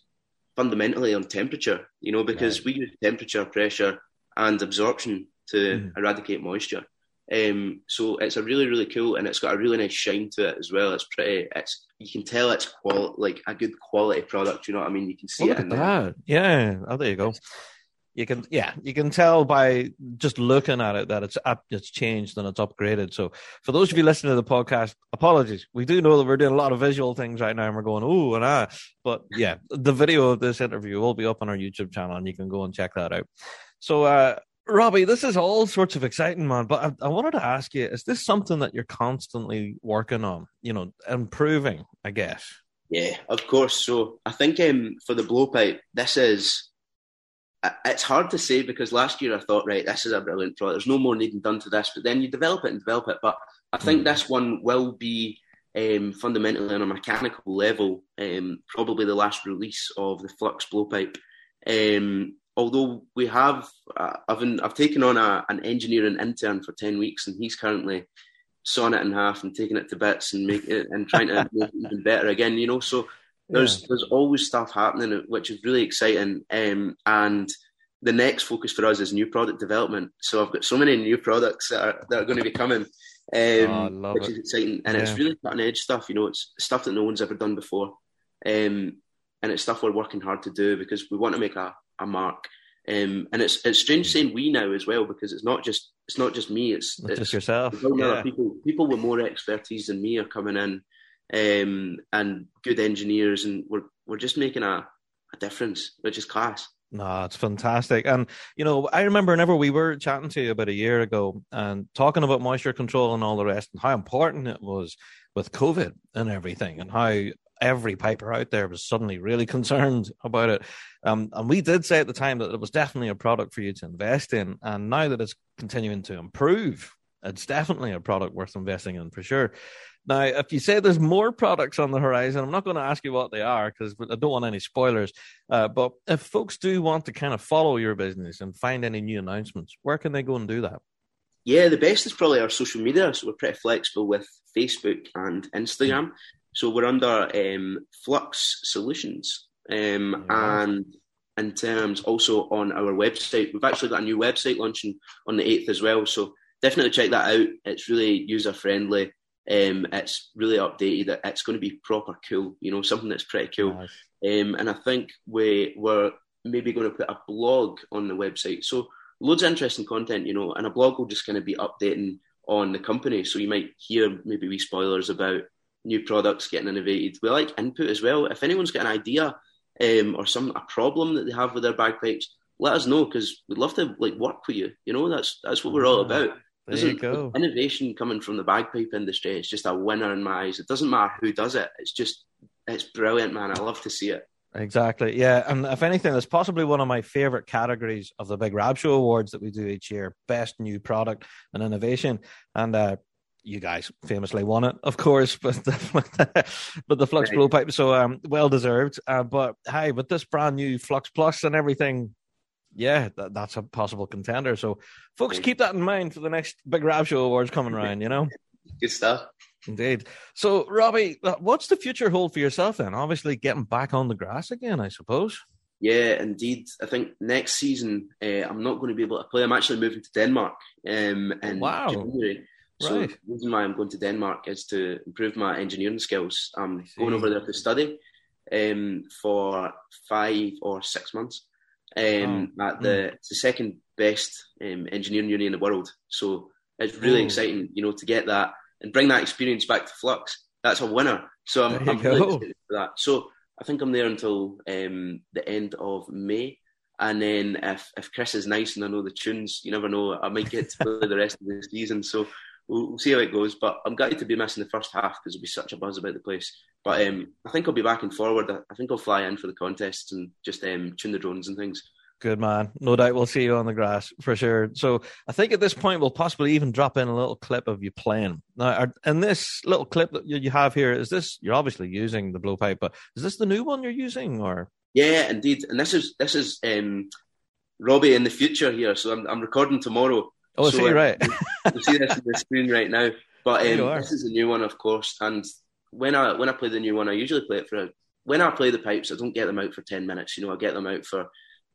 fundamentally on temperature, you know, because we use temperature, pressure, and absorption to Mhm. eradicate moisture. Um, so it's a really, really cool, and it's got a really nice shine to it as well. It's pretty. It's you can tell it's qual like a good quality product. You know what I mean? You can see Oh, it look in at there. that. Yeah. Oh, there you go. You can, yeah, you can tell by just looking at it that it's up, it's changed and it's upgraded. So, for those of you listening to the podcast, apologies. We do know that we're doing a lot of visual things right now, and we're going ooh and ah. But yeah, the video of this interview will be up on our YouTube channel, and you can go and check that out. So, uh, Robbie, this is all sorts of exciting, man. But I, I wanted to ask you: Is this something that you're constantly working on? You know, improving, I guess. Yeah, of course. So I think um, for the blowpipe, this is. It's hard to say because last year I thought, right, this is a brilliant product. There's no more needing done to this. But then you develop it and develop it. But I think this one will be um, fundamentally on a mechanical level, um, probably the last release of the Flux blowpipe. Um, although we have, uh, I've, I've taken on a, an engineering intern for 10 weeks and he's currently sawing it in half and taking it to bits and make it and trying to make it even better again, you know. So there's yeah. there's always stuff happening which is really exciting. Um, and the next focus for us is new product development. So I've got so many new products that are, that are going to be coming, um, oh, which it. is exciting. And yeah. it's really cutting edge stuff. You know, it's stuff that no one's ever done before, um, and it's stuff we're working hard to do because we want to make a, a mark. Um, and it's it's strange saying we now as well because it's not just it's not just me. It's, it's just yourself. Yeah. People people with more expertise than me are coming in, um, and good engineers, and we're we're just making a, a difference, which is class. No, it's fantastic. And, you know, I remember whenever we were chatting to you about a year ago and talking about moisture control and all the rest and how important it was with COVID and everything and how every piper out there was suddenly really <laughs> concerned about it. Um, and we did say at the time that it was definitely a product for you to invest in. And now that it's continuing to improve, it's definitely a product worth investing in for sure. Now, if you say there's more products on the horizon, I'm not going to ask you what they are because I don't want any spoilers. Uh, but if folks do want to kind of follow your business and find any new announcements, where can they go and do that? Yeah, the best is probably our social media. So we're pretty flexible with Facebook and Instagram. So we're under um, Flux Solutions. Um, yeah. And in terms also on our website, we've actually got a new website launching on the 8th as well. So definitely check that out. It's really user friendly. Um, it's really updated. It's going to be proper cool, you know, something that's pretty cool. Nice. Um, and I think we were maybe going to put a blog on the website. So loads of interesting content, you know, and a blog will just kind of be updating on the company. So you might hear maybe wee spoilers about new products getting innovated. We like input as well. If anyone's got an idea um, or some a problem that they have with their bagpipes, let us know because we'd love to like work with you. You know, that's that's what we're all about. There you go. Innovation coming from the bagpipe industry is just a winner in my eyes. It doesn't matter who does it. It's just it's brilliant, man. I love to see it. Exactly. Yeah. And if anything, that's possibly one of my favorite categories of the big Rab Show awards that we do each year best new product and innovation. And uh, you guys famously won it, of course, <laughs> but the, but the Flux right. blowpipe, so um, well deserved. Uh, but hey, with this brand new Flux Plus and everything, yeah, that, that's a possible contender. So, folks, keep that in mind for the next Big Rab Show awards coming around. You know, good stuff. Indeed. So, Robbie, uh, what's the future hold for yourself then? Obviously, getting back on the grass again, I suppose. Yeah, indeed. I think next season uh, I'm not going to be able to play. I'm actually moving to Denmark um, in wow. January. So right. the reason why I'm going to Denmark is to improve my engineering skills. I'm going over there to study um, for five or six months. Um, oh. At the mm. it's the second best um, engineering uni in the world, so it's really oh. exciting, you know, to get that and bring that experience back to Flux. That's a winner. So I'm, I'm really excited for that. So I think I'm there until um, the end of May. And then if, if Chris is nice and I know the tunes, you never know, I might get to play the rest of the season. So we'll, we'll, see how it goes. But I'm gutted to be missing the first half because there'll be such a buzz about the place. But um, I think I'll be back and forward. I think I'll fly in for the contests and just um, tune the drones and things. Good man. No doubt we'll see you on the grass for sure. So I think at this point we'll possibly even drop in a little clip of you playing. Now, in this little clip that you have here, is this you're obviously using the blowpipe, but is this the new one you're using or? Yeah, indeed. And this is this is um, Robbie in the future here. So I'm I'm recording tomorrow. Oh, so, see, uh, right. you see this on the screen right now. But um, this is a new one, of course. And when I when I play the new one, I usually play it for. A, when I play the pipes, I don't get them out for ten minutes. You know, I get them out for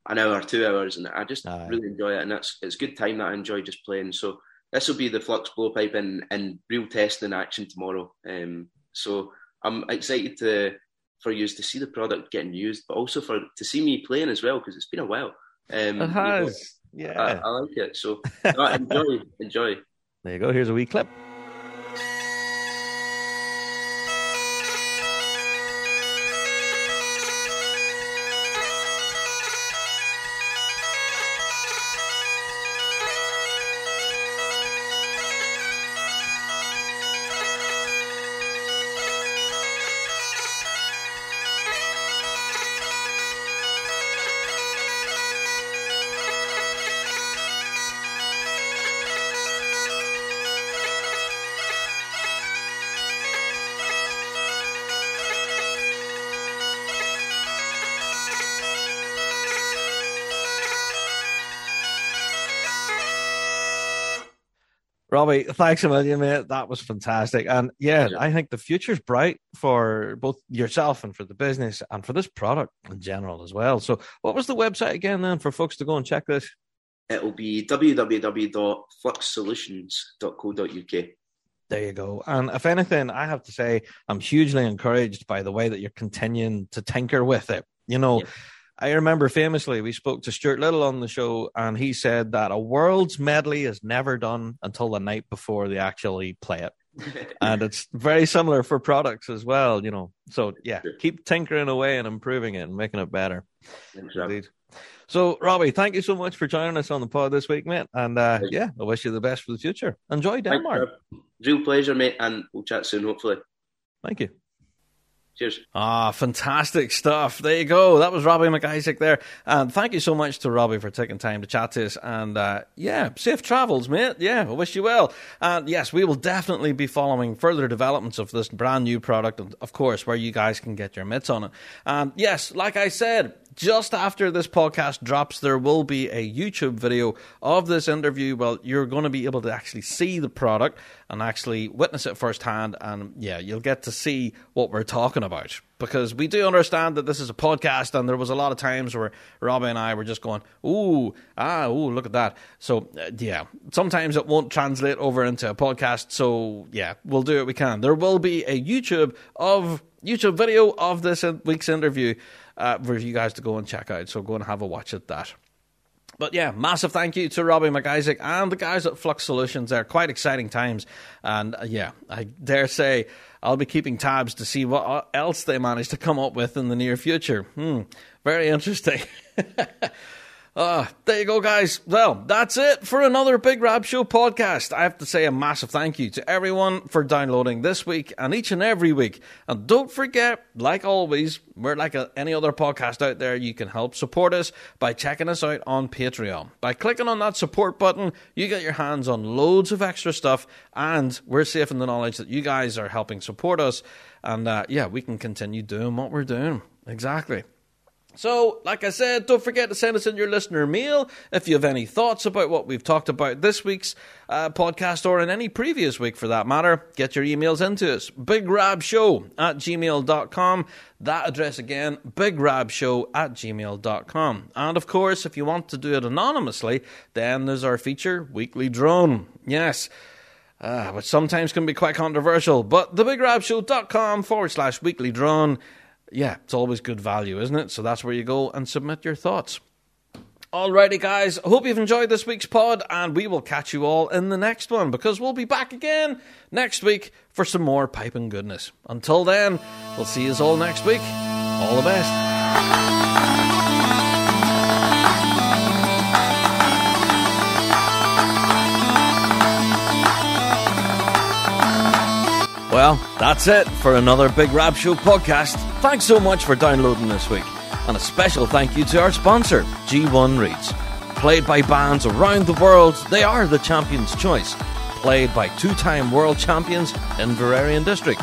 an hour, two hours, and I just Aye. really enjoy it. And that's it's good time that I enjoy just playing. So this will be the flux blowpipe in, in real test in action tomorrow. Um, so I'm excited to for you to see the product getting used, but also for to see me playing as well because it's been a while. Um, it has. Yeah, I, I like it. So no, enjoy, <laughs> enjoy. There you go. Here's a wee clip. Robbie, thanks a million, mate. That was fantastic. And yeah, Yeah. I think the future's bright for both yourself and for the business and for this product in general as well. So, what was the website again then for folks to go and check this? It'll be www.fluxsolutions.co.uk. There you go. And if anything, I have to say, I'm hugely encouraged by the way that you're continuing to tinker with it. You know, Yeah. I remember famously we spoke to Stuart Liddell on the show, and he said that a world's medley is never done until the night before they actually play it. <laughs> and it's very similar for products as well, you know. So yeah, keep tinkering away and improving it and making it better. Thanks, Rob. Indeed. So Robbie, thank you so much for joining us on the pod this week, mate. And uh, yeah, I wish you the best for the future. Enjoy Thanks, Denmark. Rob. Real pleasure, mate, and we'll chat soon, hopefully. Thank you. Cheers. Ah, fantastic stuff. There you go. That was Robbie MacIsaac there. And thank you so much to Robbie for taking time to chat to us. And uh, yeah, safe travels, mate. Yeah, I wish you well. And yes, we will definitely be following further developments of this brand new product, and of course, where you guys can get your mitts on it. And yes, like I said, just after this podcast drops, there will be a YouTube video of this interview. Well, you're going to be able to actually see the product and actually witness it firsthand. And yeah, you'll get to see what we're talking about. Because we do understand that this is a podcast, and there was a lot of times where Robbie and I were just going, "Ooh, ah, ooh, look at that." So uh, yeah, sometimes it won't translate over into a podcast. So yeah, we'll do what we can. There will be a YouTube of YouTube video of this week's interview uh, for you guys to go and check out. So go and have a watch at that. But yeah, massive thank you to Robbie MacIsaac and the guys at Flux Solutions. They're quite exciting times. And uh, yeah, I dare say I'll be keeping tabs to see what else they manage to come up with in the near future. Hmm, very interesting. <laughs> Ah, there you go, guys. Well, that's it for another Big Rab Show podcast. I have to say a massive thank you to everyone for downloading this week and each and every week. And don't forget, like always, we're like a, any other podcast out there, you can help support us by checking us out on Patreon. By clicking on that support button, you get your hands on loads of extra stuff, and we're safe in the knowledge that you guys are helping support us. And uh, yeah, we can continue doing what we're doing. Exactly. So, like I said, don't forget to send us in your listener mail if you have any thoughts about what we've talked about this week's uh, podcast or in any previous week for that matter. Get your emails into us. BigRabShow at gmail.com. That address again, BigRabShow at gmail.com. And of course, if you want to do it anonymously, then there's our feature, Weekly Drone. Yes. Uh, which sometimes can be quite controversial, but thebigrabshow.com forward slash weekly drone yeah, it's always good value, isn't it? So that's where you go and submit your thoughts. Alrighty, guys. I hope you've enjoyed this week's pod, and we will catch you all in the next one because we'll be back again next week for some more piping goodness. Until then, we'll see you all next week. All the best. Well, that's it for another Big Rab Show podcast. Thanks so much for downloading this week. And a special thank you to our sponsor, G1 Reeds. Played by bands around the world, they are the champion's choice. Played by two time world champions Inveraray and District.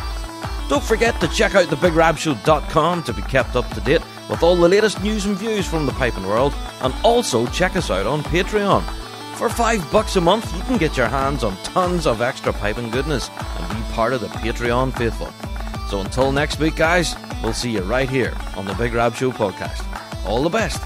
Don't forget to check out thebigrabshow.com to be kept up to date with all the latest news and views from the piping world, and also check us out on Patreon. For five bucks a month, you can get your hands on tons of extra piping goodness and be part of the Patreon faithful. So until next week, guys, we'll see you right here on the Big Rab Show podcast. All the best.